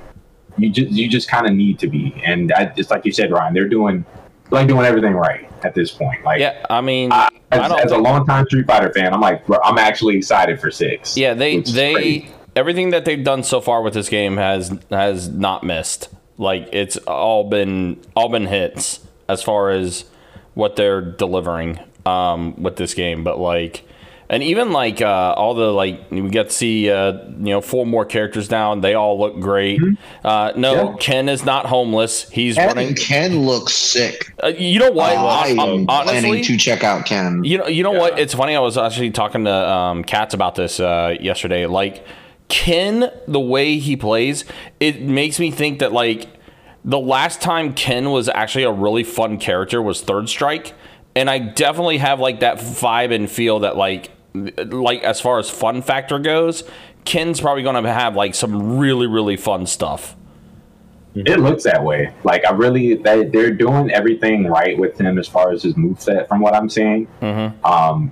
you just you just kind of need to be. And I, it's like you said, Ryan. They're doing like doing everything right at this point. Like yeah, I mean, I, I as, don't as a longtime Street Fighter fan, I'm like I'm actually excited for six. yeah, they they crazy. everything that they've done so far with this game has has not missed. Like it's all been all been hits as far as what they're delivering um, with this game. But like, and even like uh, all the like we get to see uh, you know four more characters now, and they all look great. Uh, no, Mm-hmm. Yeah. Ken is not homeless. He's Ken, running. Ken looks sick. Uh, you know what? I Hon- am honestly, planning to check out Ken. You know, you know what? It's funny. I was actually talking to um, Katz about this uh, yesterday. Like Ken, the way he plays, it makes me think that like the last time Ken was actually a really fun character was Third Strike, and I definitely have like that vibe and feel that like like as far as fun factor goes, Ken's probably going to have like some really really fun stuff. It looks that way. Like I really, they, they're doing everything right with him as far as his moveset, from what I'm seeing. Mm-hmm. Um,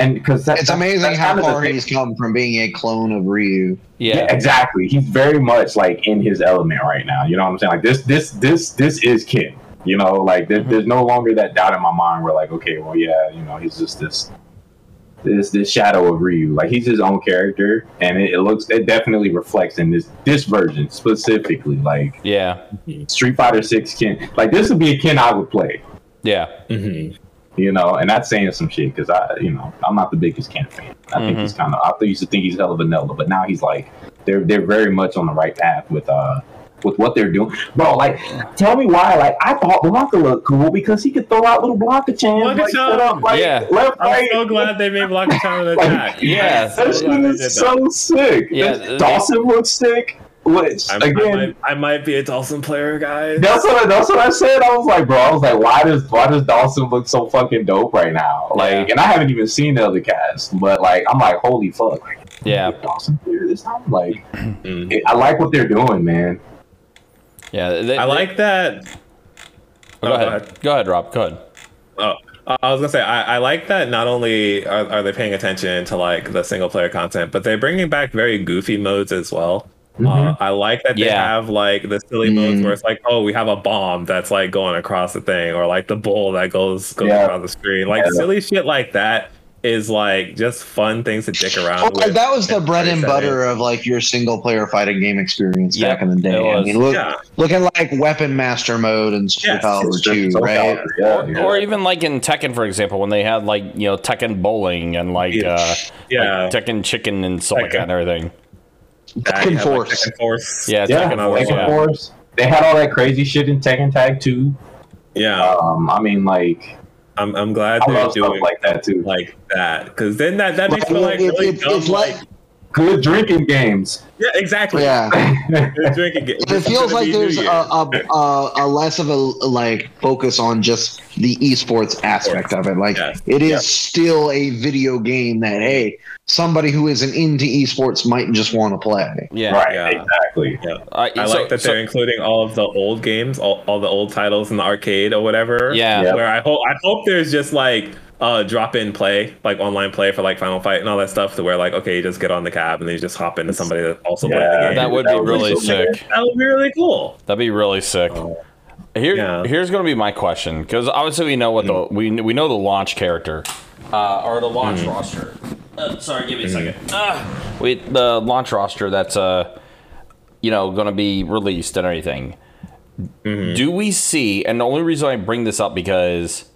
and because that, It's that's- amazing that's how kind of the far he's come from being a clone of Ryu. Yeah. Yeah, exactly. He's very much like in his element right now. You know what I'm saying? Like this, this, this, this is Ken. You know, like there, mm-hmm. there's no longer that doubt in my mind. Where like, okay, well, yeah, you know, he's just this, this, this shadow of Ryu. Like he's his own character, and it, it looks, it definitely reflects in this, this version specifically. Like Yeah. Street Fighter Six Ken. Like this would be a Ken I would play. Yeah. Mm-hmm. You know, and that's saying some shit because I, you know, I'm not the biggest Ken fan. I think he's mm-hmm. kind of. I used to think he's hella vanilla, but now he's like, they're they're very much on the right path with uh with what they're doing, bro. Like, tell me why? Like, I thought Blanka looked cool because he could throw out little Blanka chans, Blanka like, Chan. set up, like, Yeah. left, I'm right. so glad they made Blanca Town an Like, attack. [LAUGHS] yeah, I'm That so shit glad they is that. so sick. Yeah, That- they- Dhalsim looks sick. Which I'm- I, again, might, I might be a Dhalsim player, guys. That's what I, that's what I said. I was like, bro, I was like, why does why does Dhalsim look so fucking dope right now? Like, Yeah. and I haven't even seen the other cast, but like, I'm like, holy fuck, like, Yeah. Dhalsim here this time. Like, Mm. it- [CLEARS THROAT] I like what they're doing, man. Yeah. they- I they- like that. Oh, go, Oh, go ahead. ahead. Go ahead, Rob. Go ahead. Oh, I was gonna say I, I like that. Not only are, are they paying attention to like the single player content, but they're bringing back very goofy modes as well. Uh, I like that they Yeah. have like the silly modes where it's like, oh, we have a bomb that's like going across the thing, or like the bull that goes goes Yeah. across the screen, like Yeah. silly shit like that is like just fun things to dick around Well, with. that was the bread and butter of like your single player fighting game experience Yep, back in the day. it I mean, look, Yeah. looking like Weapon Master mode and Soul Yes, 2, right? Yeah, or, yeah. or even like in Tekken, for example, when they had like you know Tekken bowling and like uh, Yeah. like Tekken chicken and stuff like that and everything. Tekken you have, like, Force. Tekken Force. Yeah, yeah, Tekken Force, Tekken. Force. They had all that crazy shit in Tekken Tag 2. Yeah. Um, I mean, like, I'm, I'm glad I they're love stuff doing like that too. like that because then that that makes me Like, like it- really it- dumb. it's like, like, Good drinking games. yeah, exactly. yeah. [LAUGHS] Good drinking game. It feels like there's a, a, a, a less of a like focus on just the esports aspect of it. Like Yes. it is still a video game that hey, somebody who isn't into esports might just want to play. Yeah, Right, Yeah. exactly. Yeah. Uh, I so- like that so- they're including all of the old games, all, all the old titles in the arcade or whatever. Yeah. Yeah. Where I hope I hope there's just like uh drop in play, like online play for like Final Fight and all that stuff to where like okay, you just get on the cab and then you just hop into somebody that also plays the game. that would That be would be really sick. that would be really cool. That'd be really sick. Here, Yeah. here's going to be my question because obviously we know what the we we know the launch character, uh, or the launch roster. Uh, sorry, give me a second. Ah, we the launch roster that's uh, you know, going to be released and everything. Do we see? And the only reason I bring this up because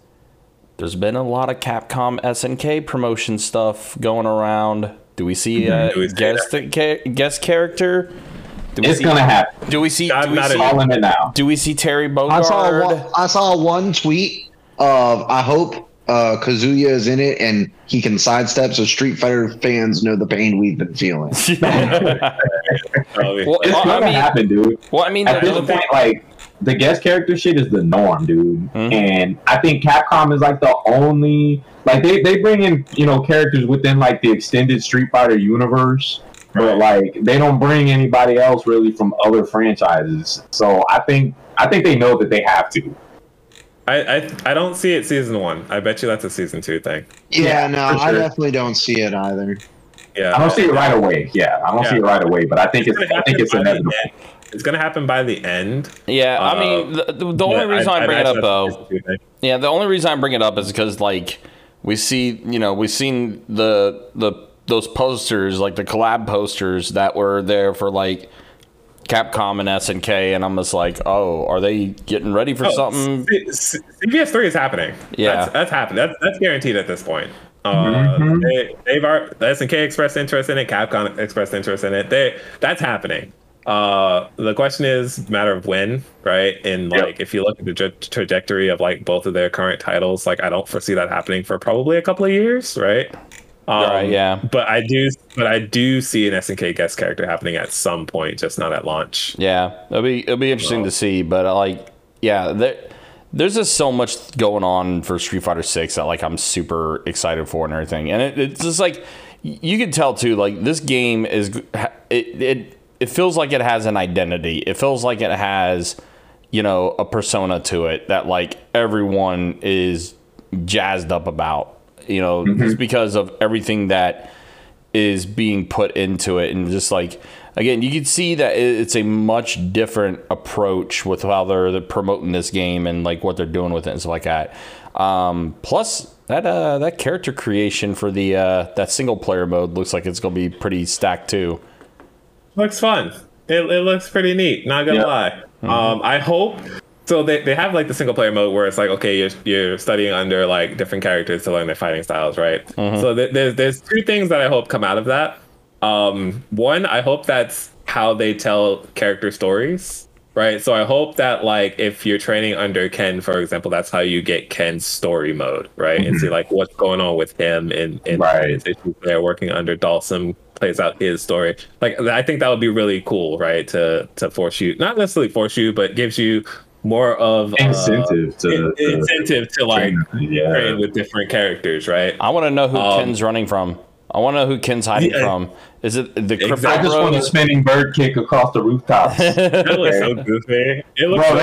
there's been a lot of Capcom SNK promotion stuff going around. Do we see a Do we see guest ca- guest character? Do we It's see, gonna happen. Do we see? I'm Do we not see, Calling it now. do we see Terry I saw Bogard? one, I saw one tweet of I hope uh, Kazuya is in it and he can sidestep so Street Fighter fans know the pain we've been feeling. [LAUGHS] [LAUGHS] Well. It's I gonna mean- happen, dude. Well, I mean, At this the, point, like the guest character shit is the norm, dude. Mhm. And I think Capcom is like the only like they, they bring in, you know, characters within like the extended Street Fighter universe. But like they don't bring anybody else really from other franchises. So I think I think they know that they have to. I, I I don't see it season one. I bet you that's a season two thing. Yeah, no, for I definitely don't see it either. Yeah. I don't see it right away. Yeah, I don't see it right away, but I think it's gonna I think it's inevitable. end. It's gonna happen by the end. yeah, I Uh, mean, the, the, the only reason I, bring it up though, that's a season two thing. yeah, the only reason I bring it up is because like we see, you know, we've seen the the those posters, like the collab posters that were there for like Capcom and SNK, and I'm just like, oh, are they getting ready for Oh, something? C- C- three is happening. Yeah. that's, that's happening. That's that's guaranteed at this point. Uh, Mhm. they, they've already, the SNK expressed interest in it. Capcom expressed interest in it. They that's happening. Uh, the question is matter of when, right? And Yep. like, if you look at the tra- trajectory of like both of their current titles, like I don't foresee that happening for probably a couple of years, right? Um, Right, yeah. But I do, but I do see an SNK guest character happening at some point, just not at launch. Yeah, it'll be it'll be interesting to see, but uh, like, yeah, there, there's just so much going on for Street Fighter Six that like I'm super excited for and everything, and it, it's just like you can tell too, like this game is it it it feels like it has an identity. It feels like it has you know a persona to it that like everyone is jazzed up about. You know, just because of everything that is being put into it and just like again you can see that it's a much different approach with how they're, they're promoting this game and like what they're doing with it and stuff like that um, plus that uh, that character creation for the uh, that single player mode looks like it's gonna be pretty stacked too looks fun. It, it looks pretty neat. Not gonna Yeah. lie. Um, I hope so. They, they have like the single player mode where it's like okay, you're you're studying under like different characters to learn their fighting styles, right? So th- there's there's two things that I hope come out of that. Um, one, I hope that's how they tell character stories. Right, so I hope that like if you're training under Ken, for example, that's how you get Ken's story mode, right, and see like what's going on with him and and Right. his issues there. Working under Dhalsim plays out his story. Like I think that would be really cool, right? To to force you, not necessarily force you, but gives you more of uh, Incentive to- in- to- incentive to like Yeah. train with different characters, right? i want to know who Um, ken's running from i want to know who ken's hiding Yeah. from is it the Exactly. crypto I just want a spinning bird kick across the rooftops. [LAUGHS] That looks so goofy. It looks Bro,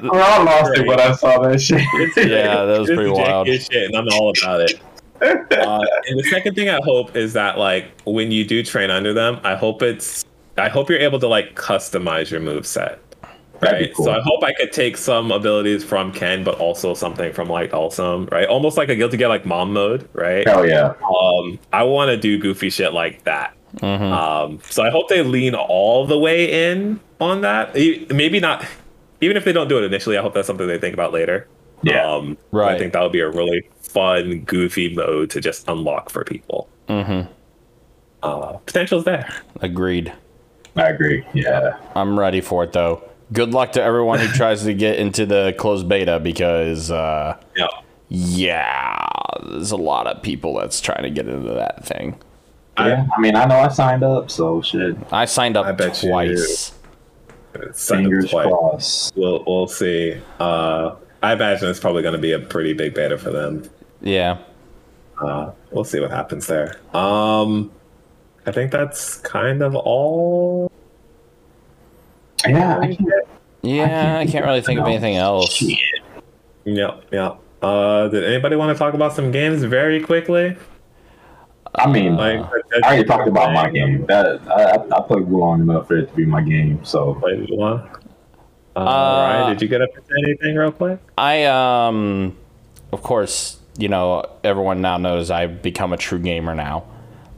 so [LAUGHS] bro, I lost it when I saw that shit. [LAUGHS] Yeah, that was pretty wild. Shit, and I'm all about it. Uh, and the second thing I hope is that like when you do train under them, I hope it's I hope you're able to like customize your move set. Right. So I hope I could take some abilities from Ken, but also something from like Awesome, right? Almost like a Guilty Gear like mom mode, right? Hell yeah. Um, I want to do goofy shit like that. Mm-hmm. Um, so I hope they lean all the way in on that. E- Maybe not, even if they don't do it initially. I hope that's something they think about later. Yeah. Um, Right. I think that would be a really fun, goofy mode to just unlock for people. Mm-hmm. Uh, potential's there. Agreed. I agree. Yeah. I'm ready for it though. Good luck to everyone who tries to get into the closed beta because uh, Yeah. yeah, there's a lot of people that's trying to get into that thing. Yeah. I mean, I know I signed up, so shit. I signed up I bet twice. Signed up Fingers twice. crossed. We'll we'll see. Uh, I imagine it's probably going to be a pretty big beta for them. Yeah. Uh, we'll see what happens there. Um, I think that's kind of all. Yeah. I can't. Yeah, I can't really think of anything else. Yeah, yeah. Uh, did anybody want to talk about some games very quickly? I mean, Like, I already talked about my game. That I, I I played long enough for it to be my game. So Wait, one. Uh, Ryan, did you get up to anything real quick? I um, of course, you know everyone now knows I've become a true gamer now.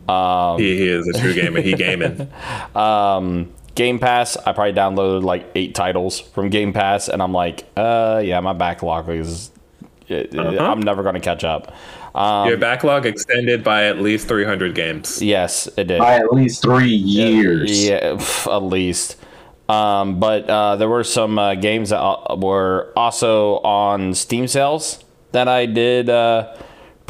Um, He, he is a true gamer. He gaming. [LAUGHS] um, Game Pass, I probably downloaded like eight titles from Game Pass, and I'm like, uh, yeah, my backlog is, it, Uh-huh. I'm never going to catch up. Um, Your backlog extended by at least 300 games. yes, it did. by at least three years. Yeah, pff, at least. Um, but uh, there were some uh, games that uh, were also on Steam sales that I did uh,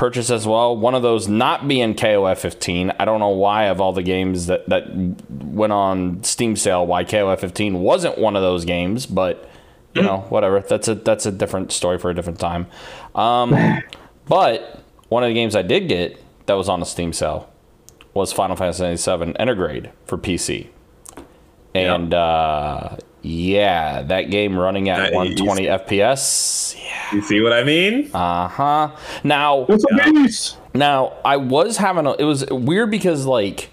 purchase as well. One of those not being KOF 15. I don't know why of all the games that, that went on Steam sale, why KOF 15 wasn't one of those games, but you know, whatever. That's a that's a different story for a different time. Um, [LAUGHS] but one of the games I did get that was on a Steam sale was Final Fantasy VII Intergrade for PC. And uh, yeah, that game running at Uh, 120 FPS. Yeah. You see what I mean? Uh huh. Now, It's a now I was having a. It was weird because like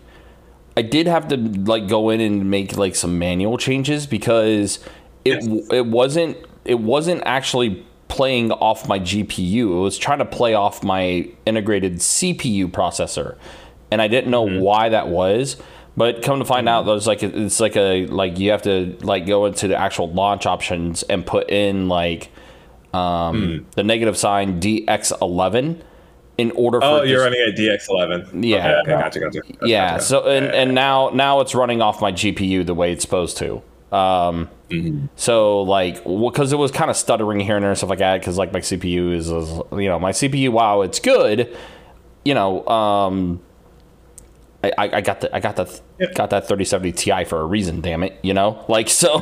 I did have to like go in and make like some manual changes because it it wasn't it wasn't actually playing off my GPU. It was trying to play off my integrated CPU processor, and I didn't know why that was. But come to find out, there's like it's like a like you have to like go into the actual launch options and put in like um, the negative sign DX11 in order for Oh, it to you're running a DX11. Yeah. Okay, okay, gotcha, gotcha. gotcha, yeah. gotcha. So and, and now now it's running off my GPU the way it's supposed to. Um, So like because it was kind of stuttering here and there and stuff like that because like my CPU is, is you know my CPU wow, it's good, you know um, I, I got the I got the got that 3070 Ti for a reason. Damn it, you know like so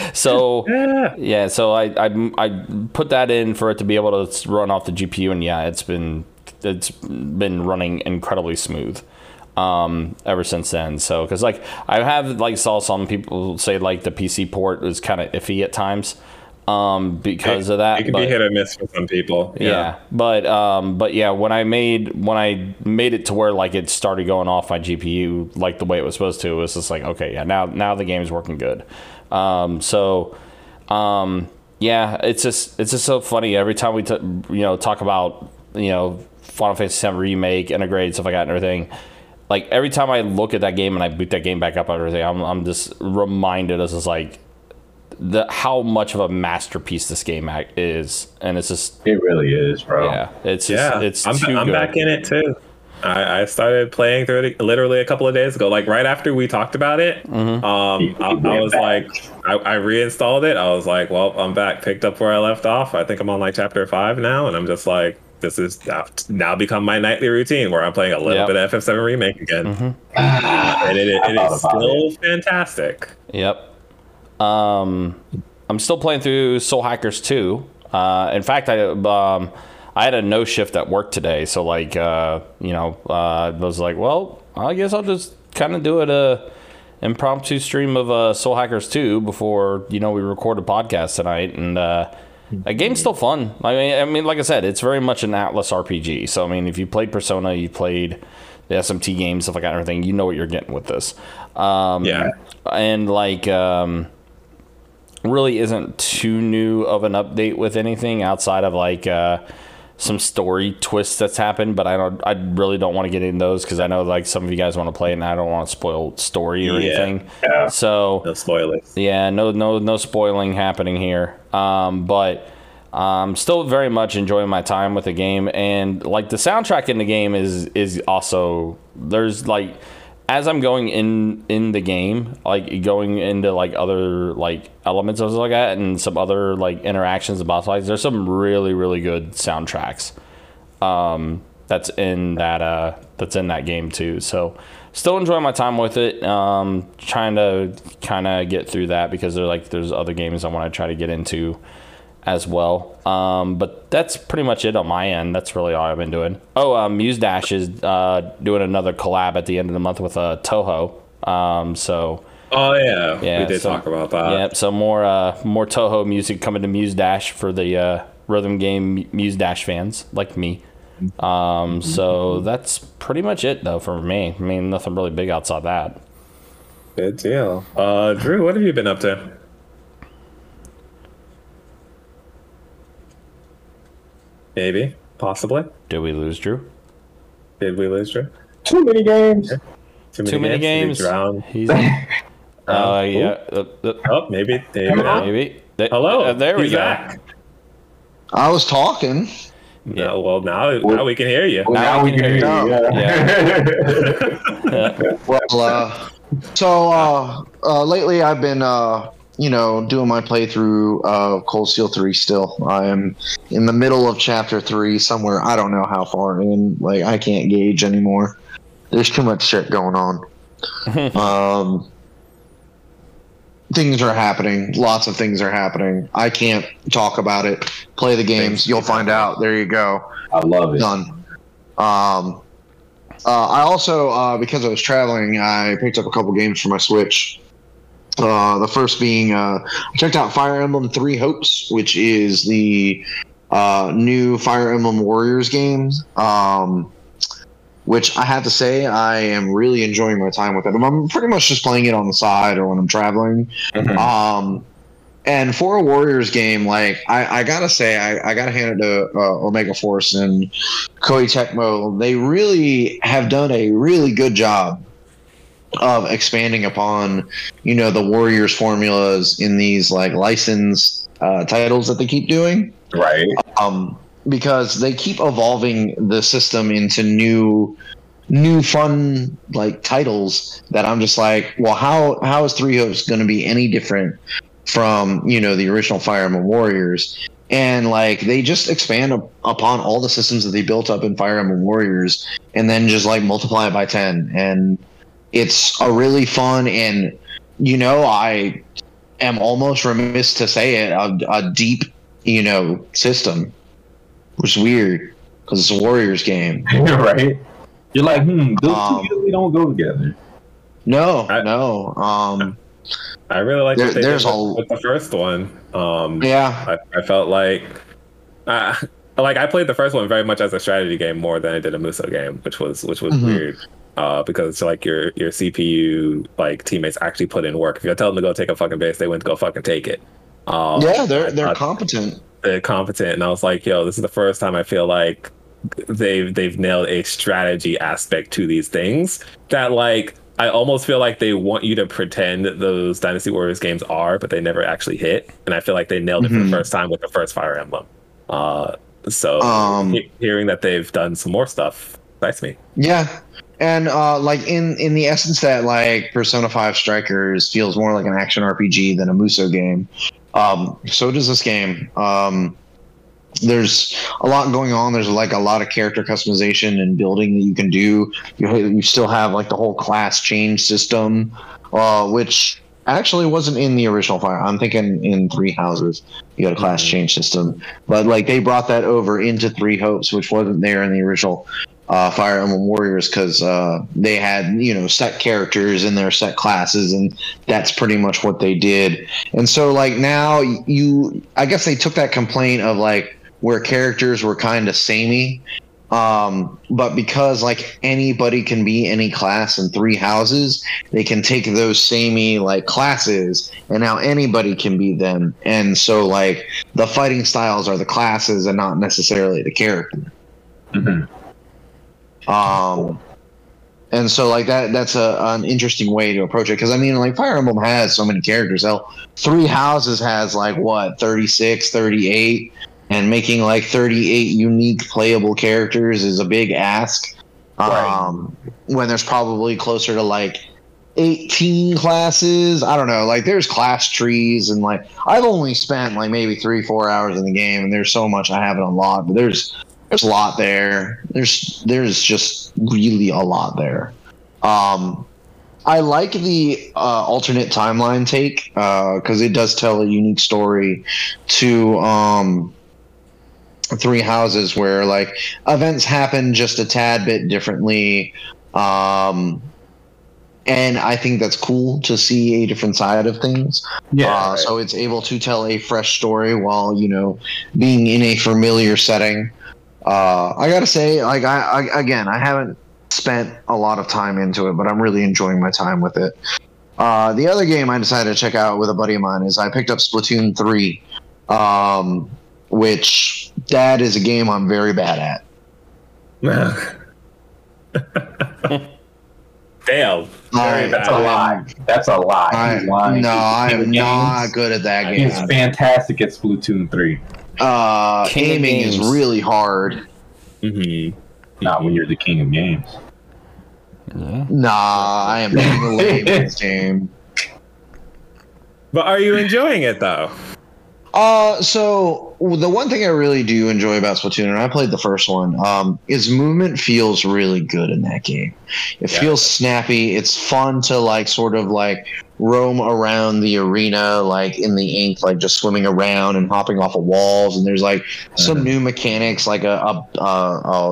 [LAUGHS] so yeah. So I, I I put that in for it to be able to run off the GPU and yeah it's been it's been running incredibly smooth um, ever since then. So, because like I have like saw some people say like the PC port is kind of iffy at times um, because It- of that. It can but, be hit or miss for some people. yeah. but um, but yeah, when I made when I made it to where like it started going off my GPU like the way it was supposed to, it was just like okay, yeah, now now the game's working good. Um, so um, yeah, it's just it's just so funny every time we t- you know talk about you know Final Fantasy VII remake, Intergrade stuff like that and everything. Like every time I look at that game and I boot that game back up and everything, I'm I'm just reminded as just like the how much of a masterpiece this game act is, and it's just It really is, bro. yeah, it's just, Yeah, it's I'm, too I'm good. back in it too. I, I started playing through it literally a couple of days ago. Like right after we talked about it, Mm-hmm. um, I, I was like, I, I reinstalled it. I was like, well, I'm back. Picked up where I left off. I think I'm on like chapter five now, and I'm just like, this is now, now become my nightly routine where I'm playing a little Yep. bit of FF7 remake again, Mm-hmm. and it, it, I it thought is about still fantastic. Yep. Um, I'm still playing through Soul Hackers 2. Uh, in fact, I um, I had a no shift at work today, so like uh, you know, uh, I was like, well, I guess I'll just kind of do it a impromptu stream of uh, Soul Hackers 2 before you know we record a podcast tonight, and uh, that game's still fun. I mean, I mean, like I said, it's very much an Atlus RPG. So I mean, if you played Persona, you played the SMT games, stuff like that, everything, you know what you're getting with this. Um, Yeah. and like um really isn't too new of an update with anything outside of like uh, some story twists that's happened. But I don't, I really don't want to get into those because I know like some of you guys want to play and I don't want to spoil story or Yeah. anything. Yeah. So No spoilers. yeah, no, no, no spoiling happening here. Um, but um, still very much enjoying my time with the game, and like the soundtrack in the game is is also there's like as I'm going in in the game, like going into like other like elements of like that, and some other like interactions and boss fights. There's some really really good soundtracks um, that's in that uh, that's in that game too. So still enjoying my time with it. Um, trying to kind of get through that because there like there's other games I want to try to get into as well. Um, but that's pretty much it on my end. That's really all I've been doing. Oh, uh, Muse Dash is uh, doing another collab at the end of the month with uh, Touhou. Um, so Oh yeah, yeah, we did so- talk about that. Yep. So more uh, more Touhou music coming to Muse Dash for the uh, rhythm game Muse Dash fans like me. Um, so that's pretty much it though for me. I mean, nothing really big outside that. Good deal. Uh, Drew, what have you been up to? Maybe, possibly. Did we lose Drew? Did we lose Drew? Too many games. Too many, Too many games. Did we drown? He's. [LAUGHS] Uh, yeah. Uh, uh, Oh, maybe. maybe now. maybe. Th- Hello. uh, there we go. Back. I was talking. Yeah. No, well, now now we can hear you. Well, now, we can hear you. [LAUGHS] Yeah. Well, uh, so uh, uh, lately I've been, uh, you know, doing my playthrough of Cold Steel 3 still. I am in the middle of chapter 3 somewhere. I don't know how far in. Like, I can't gauge anymore. There's too much shit going on. [LAUGHS] um, things are happening. Lots of things are happening. I can't talk about it. Play the games. You'll find out. There you go I love it. done. Um, uh, I also, uh, because I was traveling, I picked up a couple games for my Switch. Uh, the first being, uh, I checked out Fire Emblem Three Hopes, which is the uh, new Fire Emblem Warriors game. Um, which I have to say, I am really enjoying my time with it. I'm pretty much just playing it on the side or when I'm traveling. Mhm. Um, and for a Warriors game, like I, I gotta say, I, I gotta hand it to uh, Omega Force and Koei Tecmo. They really have done a really good job of expanding upon, you know, the Warriors formulas in these like licensed uh, titles that they keep doing Right. um, because they keep evolving the system into new new fun like titles that I'm just like, well, how how is Three Hopes going to be any different from you know the original Fire Emblem Warriors? And like they just expand up, upon all the systems that they built up in Fire Emblem Warriors, and then just like multiply it by ten, and it's a really fun and you know I am almost remiss to say it a, a deep you know system which is weird because it's a Warriors game. [LAUGHS] right. You're like, hmm, those Um, two usually don't go together. No, I- no. Um, I really like There- there's a- with, the first one. Um, yeah, I, I felt like, uh, [LAUGHS] like I played the first one very much as a strategy game more than I did a Musou game, which was which was Mhm. weird. Uh, because it's like your your CPU like teammates actually put in work. If you tell them to go take a fucking base, they went to go fucking take it. Um, yeah. They're they're thought competent. they're competent, and I was like, yo, this is the first time I feel like they've they've nailed a strategy aspect to these things that like I almost feel like they want you to pretend that those Dynasty Warriors games are, but they never actually hit. And I feel like they nailed it for Mhm. the first time with the first Fire Emblem. Uh, so Um, he- hearing that they've done some more stuff excites me. Yeah, and uh, like in in the essence that like Persona Five Strikers feels more like an action RPG than a Musou game. Um, so does this game. Um, there's a lot going on. There's like a lot of character customization and building that you can do. You you still have like the whole class change system, uh, which actually wasn't in the original Fire. I'm thinking in Three Houses you got a class change system, but like they brought that over into Three Hopes, which wasn't there in the original uh, Fire Emblem Warriors because uh, they had you know set characters in their set classes, and that's pretty much what they did. And so like now you, I guess they took that complaint of like where characters were kind of samey, Um, but because like anybody can be any class in three houses, they can take those samey like classes, and now anybody can be them. And so like the fighting styles are the classes and not necessarily the character. Um, and so like that that's a an interesting way to approach it because I mean like Fire Emblem has so many characters. Hell, Three Houses has like what 36, 38 and making like 38 unique playable characters is a big ask. Um, when there's probably closer to like 18 classes. I don't know. Like there's class trees and like I've only spent like maybe three, four hours in the game and there's so much I haven't unlocked, but there's there's a lot there. There's there's just really a lot there. Um I like the uh, alternate timeline take because it does tell a unique story to um, Three Houses, where like events happen just a tad bit differently, um, and I think that's cool to see a different side of things. Yeah, uh, right. so it's able to tell a fresh story while you know being in a familiar setting. Uh, I gotta say, like I, I again, I haven't spent a lot of time into it, but I'm really enjoying my time with it. Uh, the other game I decided to check out with a buddy of mine is I picked up Splatoon 3, um, which that is a game I'm very bad at. [LAUGHS] Damn. I- That's a lie. That's a lie. I, He's lying. no, I King of am not good at that game. He's fantastic at Splatoon 3. Uh, King aiming is really hard. Mm-hmm. Not when you're the king of games. Nah, I am being a lame in this game. But are you enjoying it though? Uh, so the one thing I really do enjoy about Splatoon, and I played the first one, um, is movement feels really good in that game. It Yeah. feels snappy. It's fun to like sort of like roam around the arena, like in the ink, like just swimming around and hopping off of walls. And there's like some new mechanics, like a, a, a,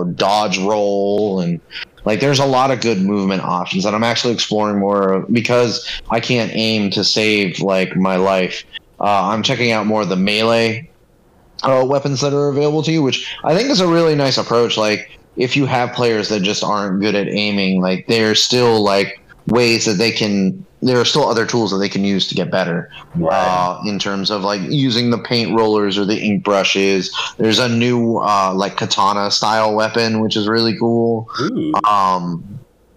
a dodge roll, and like there's a lot of good movement options that I'm actually exploring more because I can't aim to save like my life. Uh, I'm checking out more of the melee uh, weapons that are available to you, which I think is a really nice approach. Like, if you have players that just aren't good at aiming, like there's still like ways that they can. There are still other tools that they can use to get better. Uh, in terms of like using the paint rollers or the ink brushes. There's a new uh, like katana style weapon, which is really cool. Um,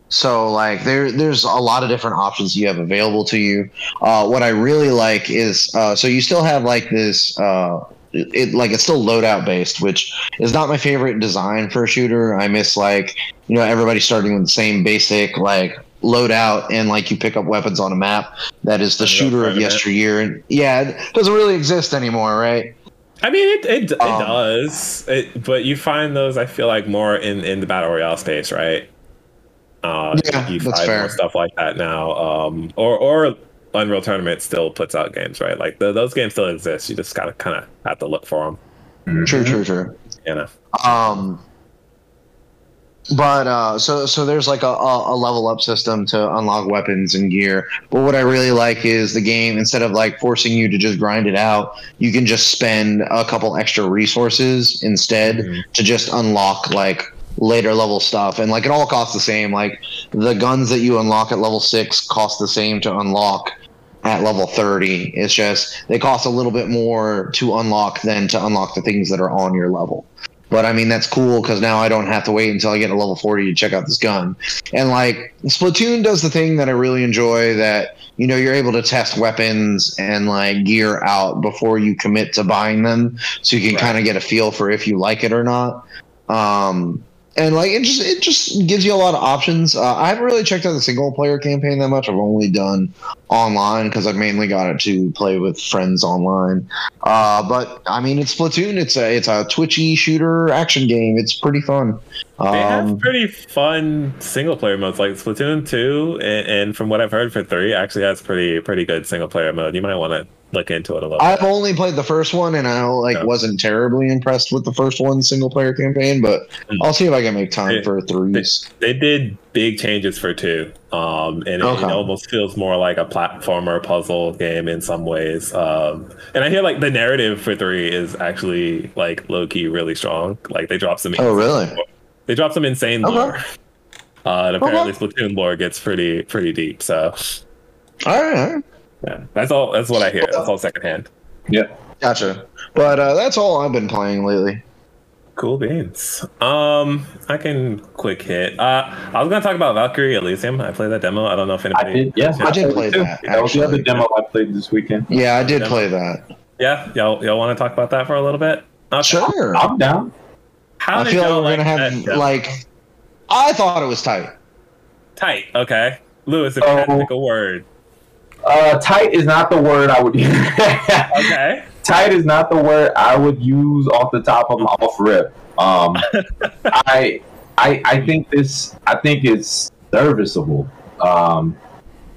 so like there, there's a lot of different options you have available to you. Uh, what I really like is uh, so you still have like this. Uh, it like it's still loadout based, which is not my favorite design for a shooter. I miss like you know everybody starting with the same basic like loadout and like you pick up weapons on a map. That is the shooter of yesteryear, and yeah, it doesn't really exist anymore, right? I mean, it it, it Um, does, it, but you find those. I feel like more in in the battle royale space, right? Uh, Yeah, you that's find fair. more stuff like that now. Um, or or Unreal Tournament still puts out games, right? Like the, those games still exist. You just gotta kind of have to look for them. True, true, true. You know. Um, but uh, so so there's like a, a, a level up system to unlock weapons and gear. But what I really like is the game instead of like forcing you to just grind it out, you can just spend a couple extra resources instead to just unlock like later level stuff and like it all costs the same like the guns that you unlock at level 6 cost the same to unlock at level 30 it's just they cost a little bit more to unlock than to unlock the things that are on your level but I mean, that's cool because now I don't have to wait until I get to level 40 to check out this gun. And like, Splatoon does the thing that I really enjoy that, you know, you're able to test weapons and like gear out before you commit to buying them. So you can kind of get a feel for if you like it or not. Um, and like it just it just gives you a lot of options. Uh, I haven't really checked out the single player campaign that much. I've only done online because I've mainly got it to play with friends online. Uh, but I mean, it's Splatoon. It's a it's a twitchy shooter action game. It's pretty fun. They have Um, pretty fun single player modes, like Splatoon two, and, and from what I've heard for three, actually has pretty pretty good single player mode. You might want to look into it a little. I've only played the first one, and I like wasn't terribly impressed with the first one single player campaign. But Mm. I'll see if I can make time Yeah. for threes. they did big changes for two um and it, Okay. it almost feels more like a platformer puzzle game in some ways um and i hear like the narrative for three is actually like low-key really strong like they dropped some Oh, really? They dropped some insane Okay. lore. Uh, and apparently Splatoon lore gets pretty pretty deep. So All right, all right. Yeah, that's all. That's what I hear. That's all secondhand. Yeah. Gotcha. But uh, that's all I've been playing lately. Cool beans. Um, I can quick hit. Uh, I was gonna talk about Valkyrie Elysium. I played that demo. I don't know if I anybody. did. Yeah, I did play too. that, That was the other actually. demo I played this weekend. Yeah, I did Yeah. play that. Yeah, y'all y'all want to talk about that for a little bit? Okay. Sure. I'm down. How I feel like y'all we're gonna like have that demo? like. I thought it was tight. tight? Okay, Lewis, if you had to Oh. pick a word. Uh, tight is not the word I would use. Okay. [LAUGHS] tight is not the word I would use off the top of my off rip. Um, [LAUGHS] I, I, I think this. I think it's serviceable. Um,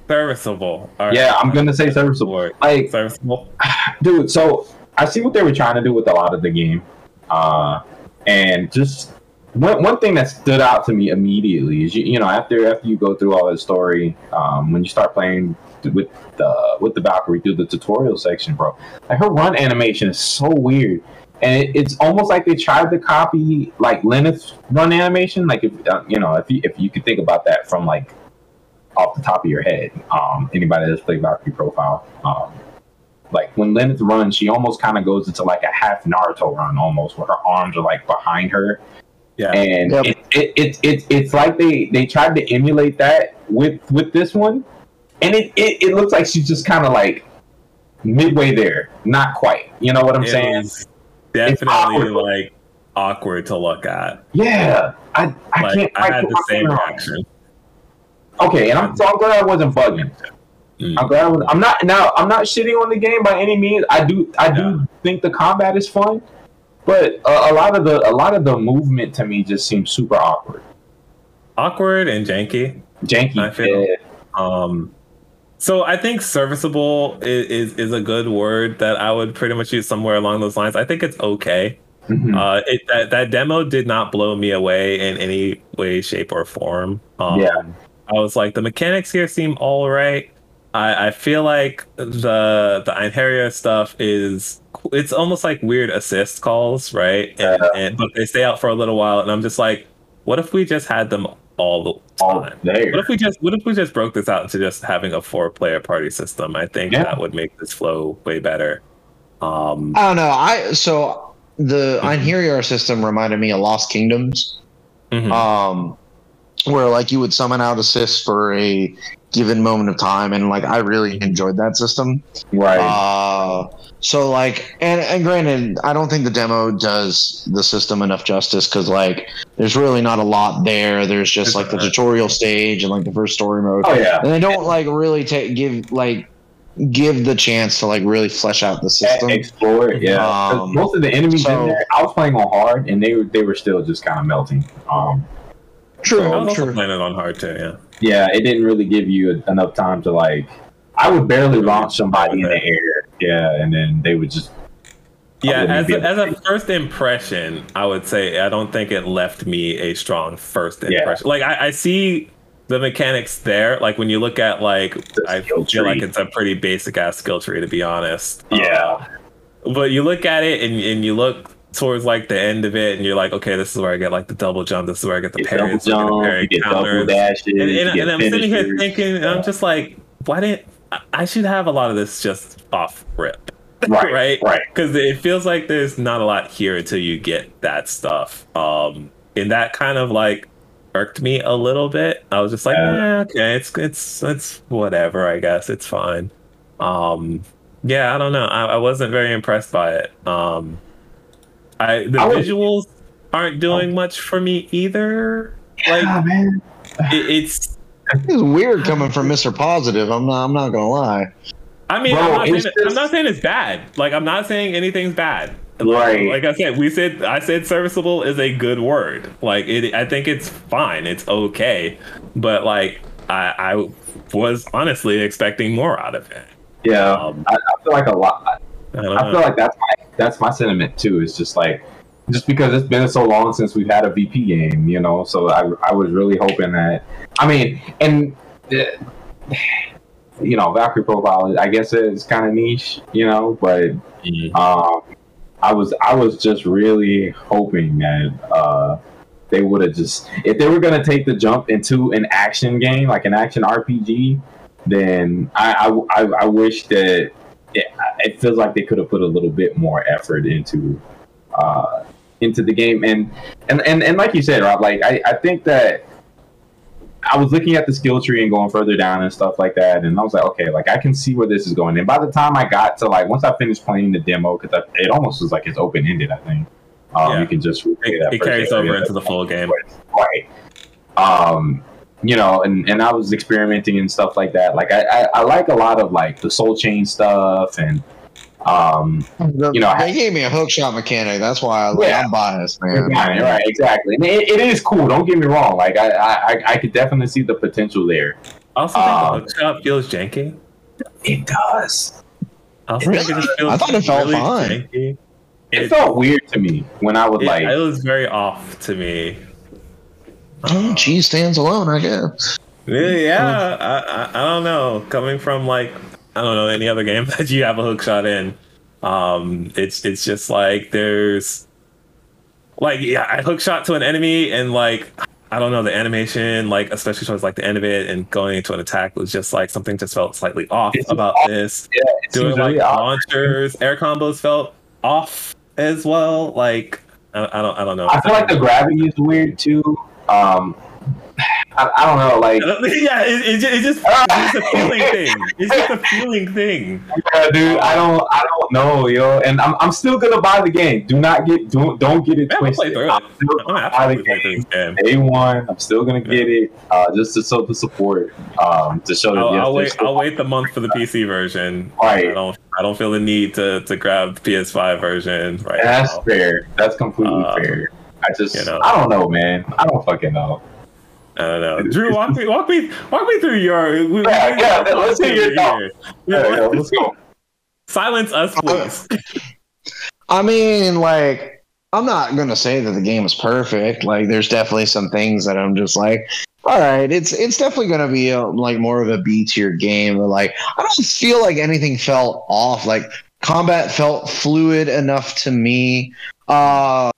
Serviceable. All right. yeah, I'm gonna say serviceable. Like, Serviceable. [SIGHS] dude. So I see what they were trying to do with a lot of the game, uh, and just one one thing that stood out to me immediately is you, you know after after you go through all the story, um, when you start playing with the with the Valkyrie through the tutorial section, bro, like her run animation is so weird. And it, it's almost like they tried to copy like Lenneth's run animation. Like if uh, you know, if you if you could think about that from like off the top of your head, um, anybody that's played Valkyrie Profile, um, like when Lenneth runs, she almost kind of goes into like a half Naruto run, almost where her arms are like behind her, Yeah. and Yep. it, it, it, it, it's like they they tried to emulate that with with this one, and it it, it looks like she's just kind of like midway there, not quite. You know what I'm It saying? definitely like awkward to look at. Yeah, I I Like can't. I quite had the same finger on it. reaction. Okay, and I'm so I'm glad I wasn't bugging. Mm. I'm glad I was, I'm not now. I'm not shitting on the game by any means. I do I do think the combat is fun, but a, a lot of the a lot of the movement to me just seems super awkward, Awkward and janky. janky. I feel- yeah. Um, so I think serviceable is, is is a good word that I would pretty much use somewhere along those lines. I think it's okay. Mhm. Uh, it that that demo did not blow me away in any way, shape, or form. Um, Yeah. I was like, the mechanics here seem all right. I, I feel like the the Einherjar stuff is it's almost like weird assist calls, right? And, Yeah. and but they stay out for a little while, and I'm just like, what if we just had them all the all time? there. What if we just what if we just broke this out into just having a four player party system? I think Yeah. that would make this flow way better. Um, I don't know. I so the Einherjar system reminded me of Lost Kingdoms, mhm. um, where like you would summon out assists for a given moment of time, and like I really enjoyed that system. right? Uh, so like, and and granted, I don't think the demo does the system enough justice because like, there's really not a lot there. There's just like the tutorial stage and like the first story mode, oh yeah. and they don't like really take give like give the chance to like really flesh out the system. Explore it, yeah. 'Cause Um, most of the enemies so- in there, I was playing on hard, and they were they were still just kind of melting. Um, True, i'm also true. playing it on hard too. Yeah. Yeah, it didn't really give you enough time to like. I would barely launch somebody in the air, yeah, and then they would just. Yeah, as a, as a first impression, I would say I don't think it left me a strong first Yeah. impression. Like I, I see the mechanics there. Like when you look at like, I feel like it's a pretty basic ass skill tree to be honest. Yeah. Uh, but you look at it and and you look towards like the end of it and you're like, okay, this is where I get like the double jump. This is where I get the parry. double This is where I get the jump, get double dashes, And, and, and I'm sitting here thinking, and I'm just like, why didn't I- I should have a lot of this just off rip [LAUGHS] Right, right? right. Because it feels like there's not a lot here until you get that stuff. Um, and that kind of like irked me a little bit. I was just like, Yeah. eh, okay, it's it's it's whatever. I guess it's fine. Um, yeah, I don't know. I, I wasn't very impressed by it. Um, I the I was- visuals aren't doing much for me either. Like Ah, man. it, it's. It's weird coming from Mr. Positive. I'm not. I'm not gonna lie. I mean, Bro, I'm, not saying it's I'm not saying it's bad. Like I'm not saying anything's bad. Right. Like I said, we said I said serviceable is a good word. Like it, I think it's fine. It's okay. But like I, I was honestly expecting more out of it. Yeah, Um, I, I feel like a lot. I I feel like that's my that's my sentiment too. It's just like just because it's been so long since we've had a VP game, you know. So I I was really hoping that. I mean, and uh, you know, Valkyrie profile. I guess it's kind of niche, you know, but Mhm. um, I was I was just really hoping that uh, they would have just if they were gonna take the jump into an action game like an action RPG, then I I, I, I wish that it, it feels like they could have put a little bit more effort into uh, into the game and and and, and like you said, Rob, like I, I think that I was looking at the skill tree and going further down and stuff like that, and I was like, okay, like I can see where this is going. And by the time I got to like once I finished playing the demo, because it almost was like it's open ended, I think. Um, Yeah. You can just It, it carries over into the full game. right? Um, you know, and, and I was experimenting and stuff like that. Like I, I, I like a lot of like the soul chain stuff and um, you know, they gave me a hook shot mechanic. That's why I, like, Yeah. I'm biased, man. right, right, exactly. And it, it is cool. Don't get me wrong. Like I, I, I could definitely see the potential there. I also think Um, the hookshot feels janky. It does. I also think it feels I thought it felt really fine. janky. It felt weird to me when I would It, like. it was very off to me. Oh, cheese stands alone, I guess. Yeah, yeah I, I, I don't know. Coming from like I don't know any other game [LAUGHS] that you have a hook shot in, um, it's it's just like there's like yeah, I hook shot to an enemy and like I don't know the animation like especially towards like the end of it and going into an attack was just like something just felt slightly off It's about off. this. yeah, Doing like really odd. launchers, air combos felt off as well. Like I, I don't I don't know. I feel like the gravity is weird too. Um, I, I don't know. Like, [LAUGHS] yeah, it, it, it just it's just a feeling [LAUGHS] thing. It's just a feeling thing. yeah, dude, I don't, I don't know, yo. And I'm, I'm still gonna buy the game. Do not get, don't, don't get it Man, play twisted. it. I'm still I'm gonna buy the play game. game. Day one, I'm still gonna get it, uh, just to show the support, um, to show that I'll, yes, I'll wait. I'll wait the month for the PC version. Right. I don't. I don't feel the need to to grab the PS5 version right That's now. fair. That's completely Uh, fair. I just, you know. I don't know, man. I don't fucking know. I don't know. Drew, walk me, walk me, walk me through your. we- Yeah, we- yeah, let's hear your here. thoughts. Yeah, Yeah, yeah, let's go. Silence us, please. I mean, like, I'm not gonna say that the game is perfect. Like, there's definitely some things that I'm just like, all right, it's it's definitely gonna be a, like more of a B tier game. But like, I don't feel like anything felt off. Like, combat felt fluid enough to me. Uh,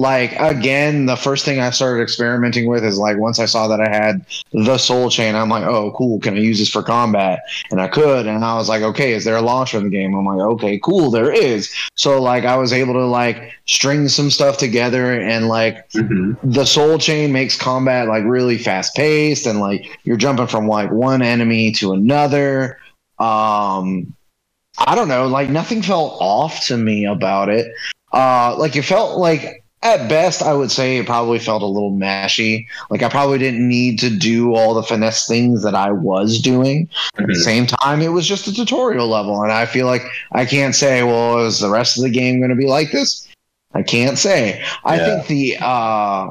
like again, the first thing I started experimenting with is like once I saw that I had the soul chain, I'm like, oh, cool. Can I use this for combat? And I could, and I was like, okay, is there a launcher in the game? I'm like, okay, cool, there is. So like I was able to like string some stuff together and like Mhm. the soul chain makes combat like really fast paced and like you're jumping from like one enemy to another. Um I don't know, like nothing felt off to me about it. Uh like it felt like at best I would say it probably felt a little mashy. Like I probably didn't need to do all the finesse things that I was doing. At the Mhm. same time, it was just a tutorial level, and I feel like I can't say, well, is the rest of the game going to be like this? I can't say. I Yeah. think the uh,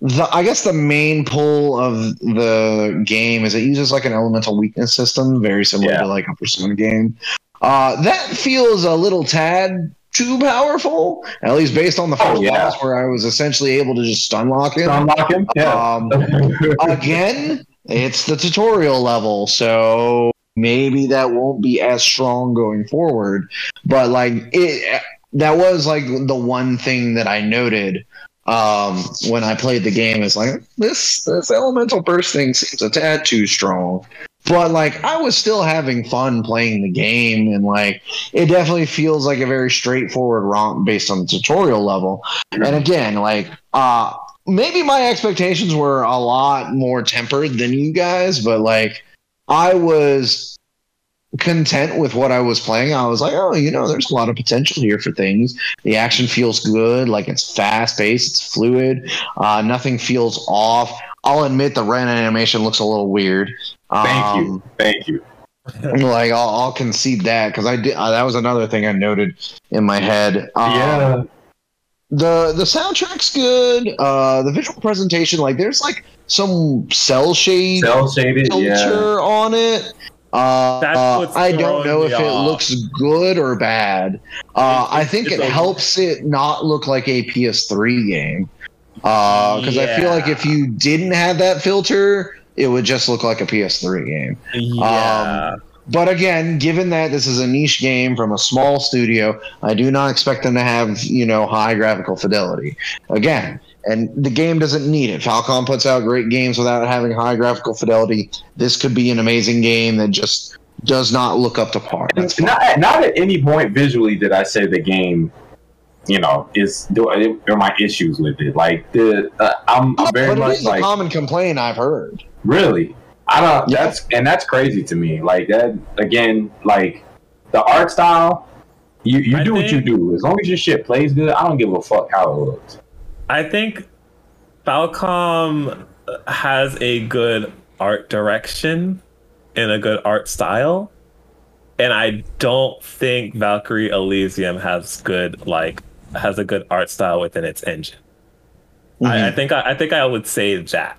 the I guess the main pull of the game is it uses like an elemental weakness system, very similar Yeah. to like a Persona game. Uh, that feels a little tad too powerful, at least based on the Oh, first yeah. boss where I was essentially able to just stun lock him. Unlock him? Yeah. Um, [LAUGHS] again, it's the tutorial level, so maybe that won't be as strong going forward. But like it, that was like the one thing that I noted um, when I played the game. Is like this this elemental burst thing seems a tad too strong. But like I was still having fun playing the game, and like it definitely feels like a very straightforward romp based on the tutorial level. And again, like uh maybe my expectations were a lot more tempered than you guys, but like I was content with what I was playing. I was like, oh, you know, there's a lot of potential here for things. The action feels good, like it's fast paced, it's fluid, uh, nothing feels off. I'll admit the Ren animation looks a little weird. Thank Um, you. Thank you. [LAUGHS] Like I'll, I'll concede that because I did. Uh, that was another thing I noted in my head. Um, yeah. the the soundtrack's good. Uh, the visual presentation, like there's like some cel shade Cel shaded. filter Yeah. on it. Uh, That's uh, what's I don't know if me it looks good or bad. Uh, I think it a- helps it not look like a PS3 game. Uh because I feel like if you didn't have that filter, it would just look like a PS3 game. Yeah. But again, given that this is a niche game from a small studio, I do not expect them to have, you know, high graphical fidelity. Again, and the game doesn't need it. Falcom puts out great games without having high graphical fidelity. This could be an amazing game that just does not look up to par. That's. Not, not at any point visually did I say the game, you know, is there are my issues with it. Like the uh, I'm, I'm very much is a like common complaint I've heard. Really. I don't. Yeah. That's and that's crazy to me. Like that again. Like the art style. You you I do what you do. As long as your shit plays good, I don't give a fuck how it looks. I think Falcom has a good art direction and a good art style. And I don't think Valkyrie Elysium has good like has a good art style within its engine. I, I mm-hmm. think I, I think I would say that.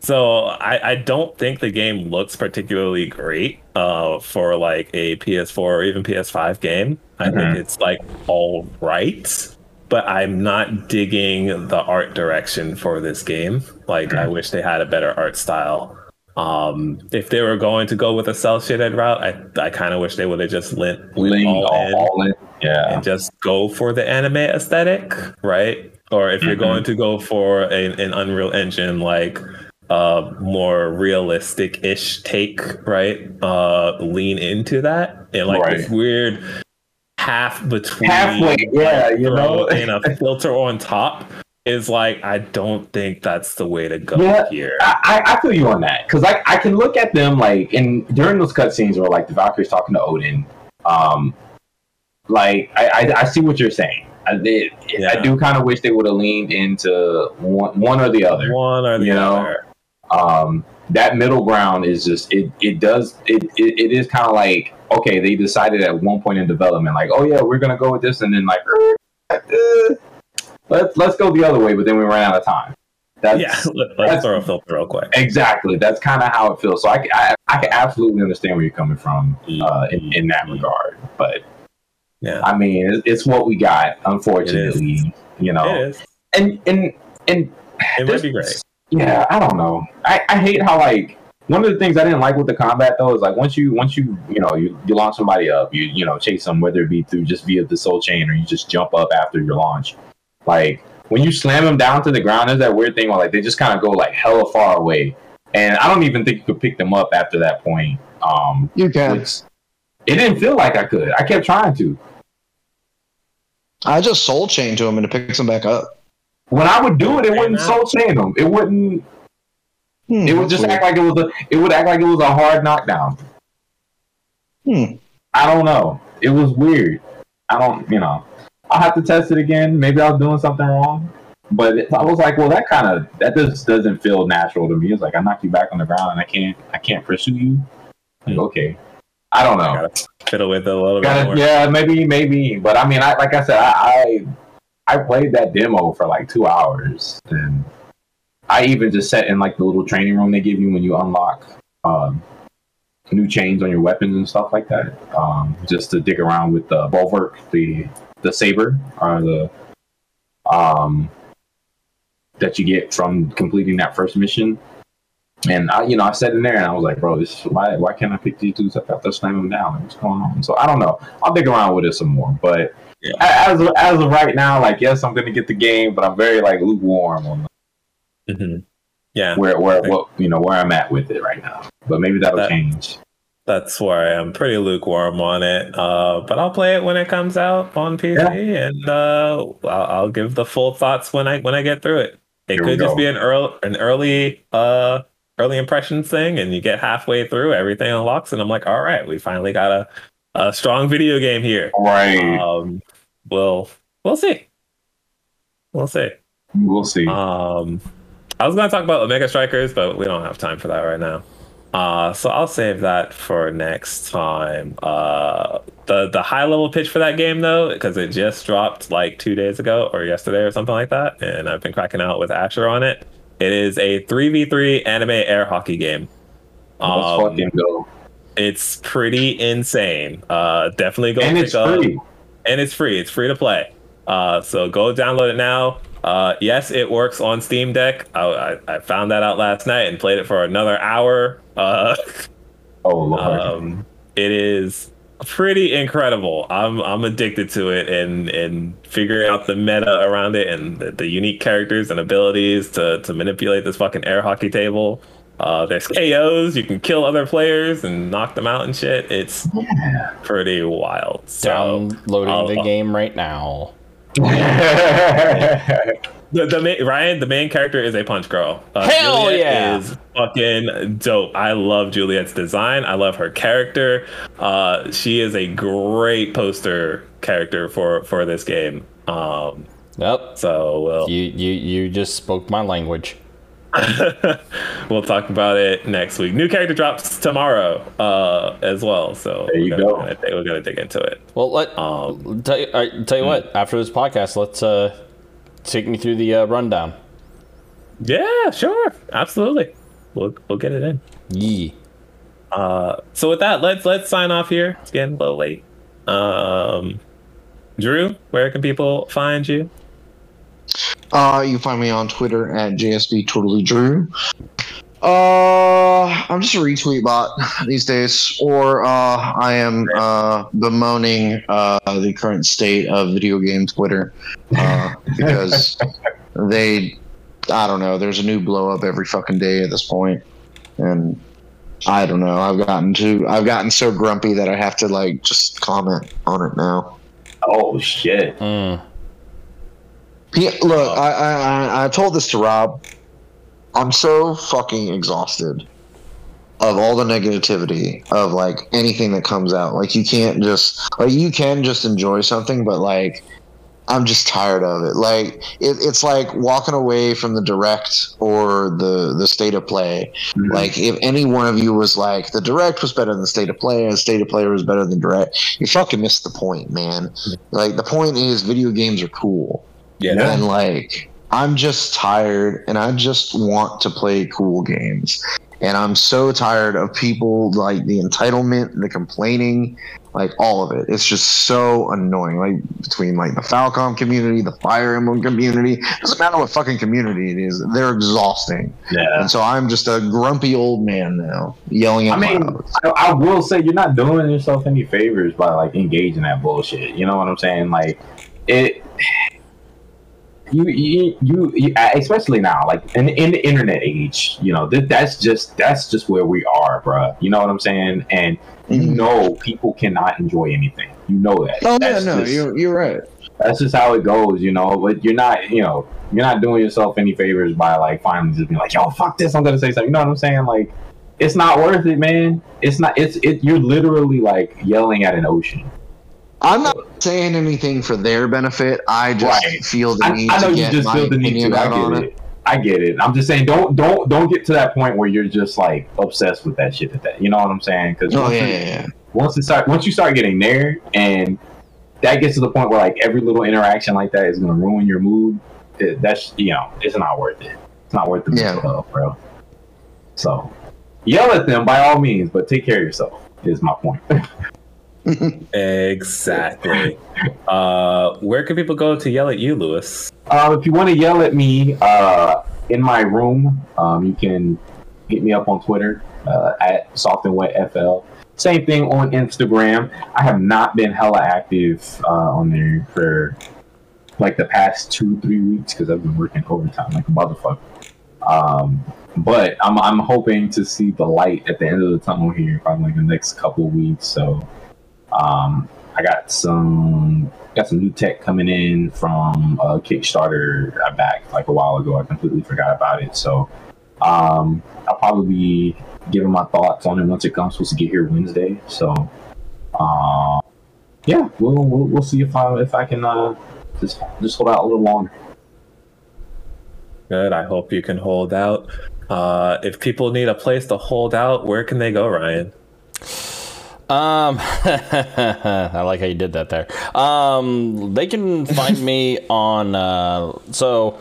So I, I don't think the game looks particularly great uh, for like a PS4 or even PS5 game. I Mhm. think it's like all right, but I'm not digging the art direction for this game. Like I wish they had a better art style. Um, if they were going to go with a cel shaded route, I I kind of wish they would have just lent, Lean all, all, in all. Yeah. and just go for the anime aesthetic, right? Or if you're Mhm. going to go for a, an Unreal Engine like uh more realistic ish take, right? Uh lean into that and like this weird half between Halfway, yeah, you know. and a [LAUGHS] filter on top is like I don't think that's the way to go Yeah, here. I, I feel you on that because I, I can look at them like and during those cutscenes where like the Valkyrie's talking to Odin, um, like I I, I see what you're saying. I did. I do kind of wish they would have leaned into one one or the other. One or the you know? Um, that middle ground is just it. It does it. It, it is kind of like okay, they decided at one point in development, like oh yeah, we're gonna go with this, and then like [LAUGHS] uh, let's let's go the other way, but then we ran out of time. That's, Yeah, let, [LAUGHS] let's that's- throw a filter real quick. Exactly. That's kind of how it feels. So I, I, I can absolutely understand where you're coming from uh, in, in that regard. But Yeah. I mean, it's, it's what we got, unfortunately. You know, It is. and and and It might be great. Yeah, I don't know. I, I hate how like one of the things I didn't like with the combat though is like once you once you you know you, you launch somebody up, you you know chase them whether it be through just via the soul chain or you just jump up after your launch. Like when you slam them down to the ground, there's that weird thing where like they just kind of go like hella far away, and I don't even think you could pick them up after that point. Um, You can. which it didn't feel like I could. I kept trying to. I just soul chain to him and it picks him back up. When I would do it, it wouldn't now. soul chain them. It wouldn't. Hmm, It would just weird. act like it was a. It would act like it was a hard knockdown. Hmm. I don't know. It was weird. I don't. You know. I'll have to test it again. Maybe I was doing something wrong. But it, I was like, well, that kind of that just doesn't feel natural to me. It's like I knock you back on the ground and I can't I can't pursue you. Like, okay, I don't know. Gotta fiddle with it a little bit Gotta- more. yeah, maybe, maybe. But I mean, I, like I said, I, I I played that demo for like two hours, and I even just sat in like the little training room they give you when you unlock um, new chains on your weapons and stuff like that, um, just to dig around with the bulwark, the the saber, or the um that you get from completing that first mission. And I, you know, I sat in there and I was like, bro, this why why can't I pick these dudes up after slam them down? What's going on? So I don't know. I'll dig around with it some more. But Yeah. as of, as of right now, like yes, I'm gonna get the game, but I'm very like lukewarm on Mhm. Yeah, where where what you know where I'm at with it right now. But maybe that'll That- change. that's where I am. Pretty lukewarm on it. Uh, but I'll play it when it comes out on PC, and uh, I'll, I'll give the full thoughts when I when I get through it. It Here could just be an early an early uh early impressions thing, and you get halfway through, everything unlocks, and I'm like, all right, we finally got a a strong video game here. Right. Um, we'll we'll see. We'll see. we'll see. Um, I was gonna talk about Omega Strikers, but we don't have time for that right now. Uh, so I'll save that for next time. Uh, the the high level pitch for that game though, because it just dropped like two days ago or yesterday or something like that, and I've been cracking out with Asher on it. It is a three v three anime air hockey game. Let's Um, fucking go. it's pretty insane. Uh, definitely go And pick it's up. And it's free. It's free to play. Uh, so go download it now. Uh, yes, it works on Steam Deck. I, I, I found that out last night and played it for another hour. Uh, [LAUGHS] Oh lord. um, it is pretty incredible. I'm I'm addicted to it and and figuring out the meta around it and the, the unique characters and abilities to to manipulate this fucking air hockey table. Uh, there's KOs. You can kill other players and knock them out and shit. It's pretty wild. So, Downloading I'll- the game right now. [LAUGHS] The, the main, Ryan, the main character is a punch girl. Uh, Hell Juliet yeah. is fucking dope. I love Juliet's design. I love her character. Uh, she is a great poster character for for this game. Um, Yep. so we'll You you you just spoke my language. [LAUGHS] we'll talk about it next week. New character drops tomorrow uh, as well. So There you we're gonna, go. We're gonna, we're gonna dig into it. Well, let Um, tell you, I, tell you what. After this podcast, let's uh, take me through the uh, rundown. Yeah, sure, absolutely. We'll we'll get it in. Yee. Uh, so with that, let's let's sign off here. It's getting a little late. Um, Drew, where can people find you? Uh, you can find me on Twitter at JSB Totally Drew. Uh, I'm just a retweet bot [LAUGHS] these days, or uh, I am uh, bemoaning uh, the current state of video game Twitter uh, [LAUGHS] because they, I don't know, there's a new blow up every fucking day at this point, and I don't know. I've gotten too, I've gotten so grumpy that I have to like just comment on it now. oh shit. Mm. Yeah, look, oh. I, I I- I told this to Rob. I'm so fucking exhausted of all the negativity of like anything that comes out. Like you can't just like you can just enjoy something, but like I'm just tired of it. Like it, it's like walking away from the direct or the the state of play. Mm-hmm. Like if any one of you was like the direct was better than the state of play, and the state of play was better than direct, you fucking missed the point, man. Mm-hmm. Like the point is video games are cool. Yeah. And like, I'm just tired and I just want to play cool games. And I'm so tired of people like the entitlement, the complaining, like all of it. It's just so annoying. Like between like the Falcom community, the Fire Emblem community, doesn't matter what fucking community it is, they're exhausting. Yeah. And so I'm just a grumpy old man now, yelling at people. I mean. I, I will say you're not doing yourself any favors by like engaging that bullshit. You know what I'm saying? Like it. You, you, you, you especially now, like in, in the internet age, you know, that that's just that's just where we are, bruh. You know what I'm saying? And you Mhm. know, people cannot enjoy anything. You know that. Oh yeah, That's no, just- you're you're right. that's just how it goes, you know. But you're not, you know, you're not doing yourself any favors by like finally just being like, "Yo, fuck this, I'm gonna say something." You know what I'm saying? Like, it's not worth it, man. It's not. It's it. You're literally like yelling at an ocean. I'm not saying anything for their benefit. I just Right. feel the need I know to you get just feel the need to. out I on get it. it. I get it. I'm just saying, don't don't don't get to that point where you're just like obsessed with that shit. That, that you know what I'm saying? Because Oh yeah, yeah, yeah. once it start once you start getting there and that gets to the point where like every little interaction like that is gonna ruin your mood it, that's you know it's not worth it it's not worth the Yeah. health bro so yell at them by all means but take care of yourself is my point [LAUGHS] Exactly. uh, where can people go to yell at you, Lewis? uh, if you want to yell at me uh, in my room um, you can hit me up on twitter uh, at soft and wet fl same thing on instagram i have not been hella active uh, on there for like the past two three weeks because I've been working overtime like a motherfucker. Um, but I'm I'm hoping to see the light at the end of the tunnel here probably like the next couple weeks. So um, I got some got some new tech coming in from a Kickstarter I backed like a while ago. I completely forgot about it. So um, I'll probably be giving my thoughts on it once it comes. Supposed to get here Wednesday. So uh, yeah, we'll, we'll we'll see if I if I can uh, just just hold out a little longer. Good. I hope you can hold out. Uh, if people need a place to hold out, where can they go, Ryan? Um, [LAUGHS] I like how you did that there. Um, they can find me [LAUGHS] on. Uh, so,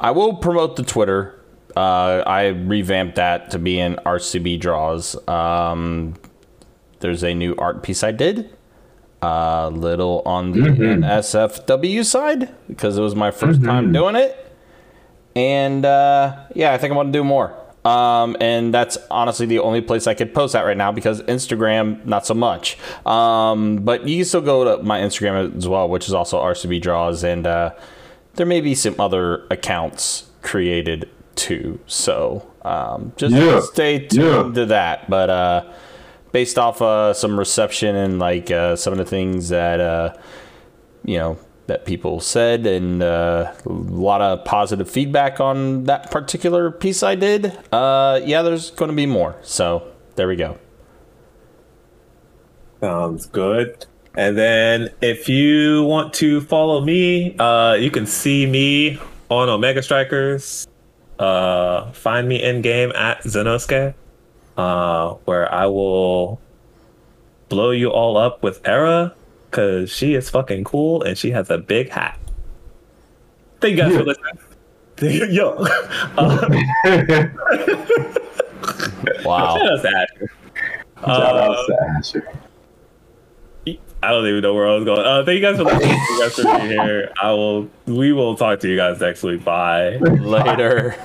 I will promote the Twitter. Uh, I revamped that to be in RCB draws. Um, there's a new art piece I did. A little on the NSFW side because it was my 1st time doing it. And uh, yeah, I think I'm going to do more. Um, and that's honestly the only place I could post that right now because Instagram, not so much. Um, but you can still go to my Instagram as well, which is also RCB Draws, and uh, there may be some other accounts created too. So um, just Yeah. stay tuned to that. But uh, based off uh, some reception and like uh, some of the things that uh, you know that people said and uh, a lot of positive feedback on that particular piece I did. Uh, yeah, there's going to be more. So there we go. Sounds good. And then if you want to follow me, uh, you can see me on Omega Strikers. Uh, find me in game at Zenosuke, uh, where I will blow you all up with Era because she is fucking cool and she has a big hat. Thank you guys for listening. [LAUGHS] Yo, uh, [LAUGHS] Wow. [LAUGHS] shout out to Asher. Shout Uh, out to Asher. I don't even know where I was going. Uh, thank you guys for listening. Thank you guys for being here. I will. We will talk to you guys next week. Bye. Later.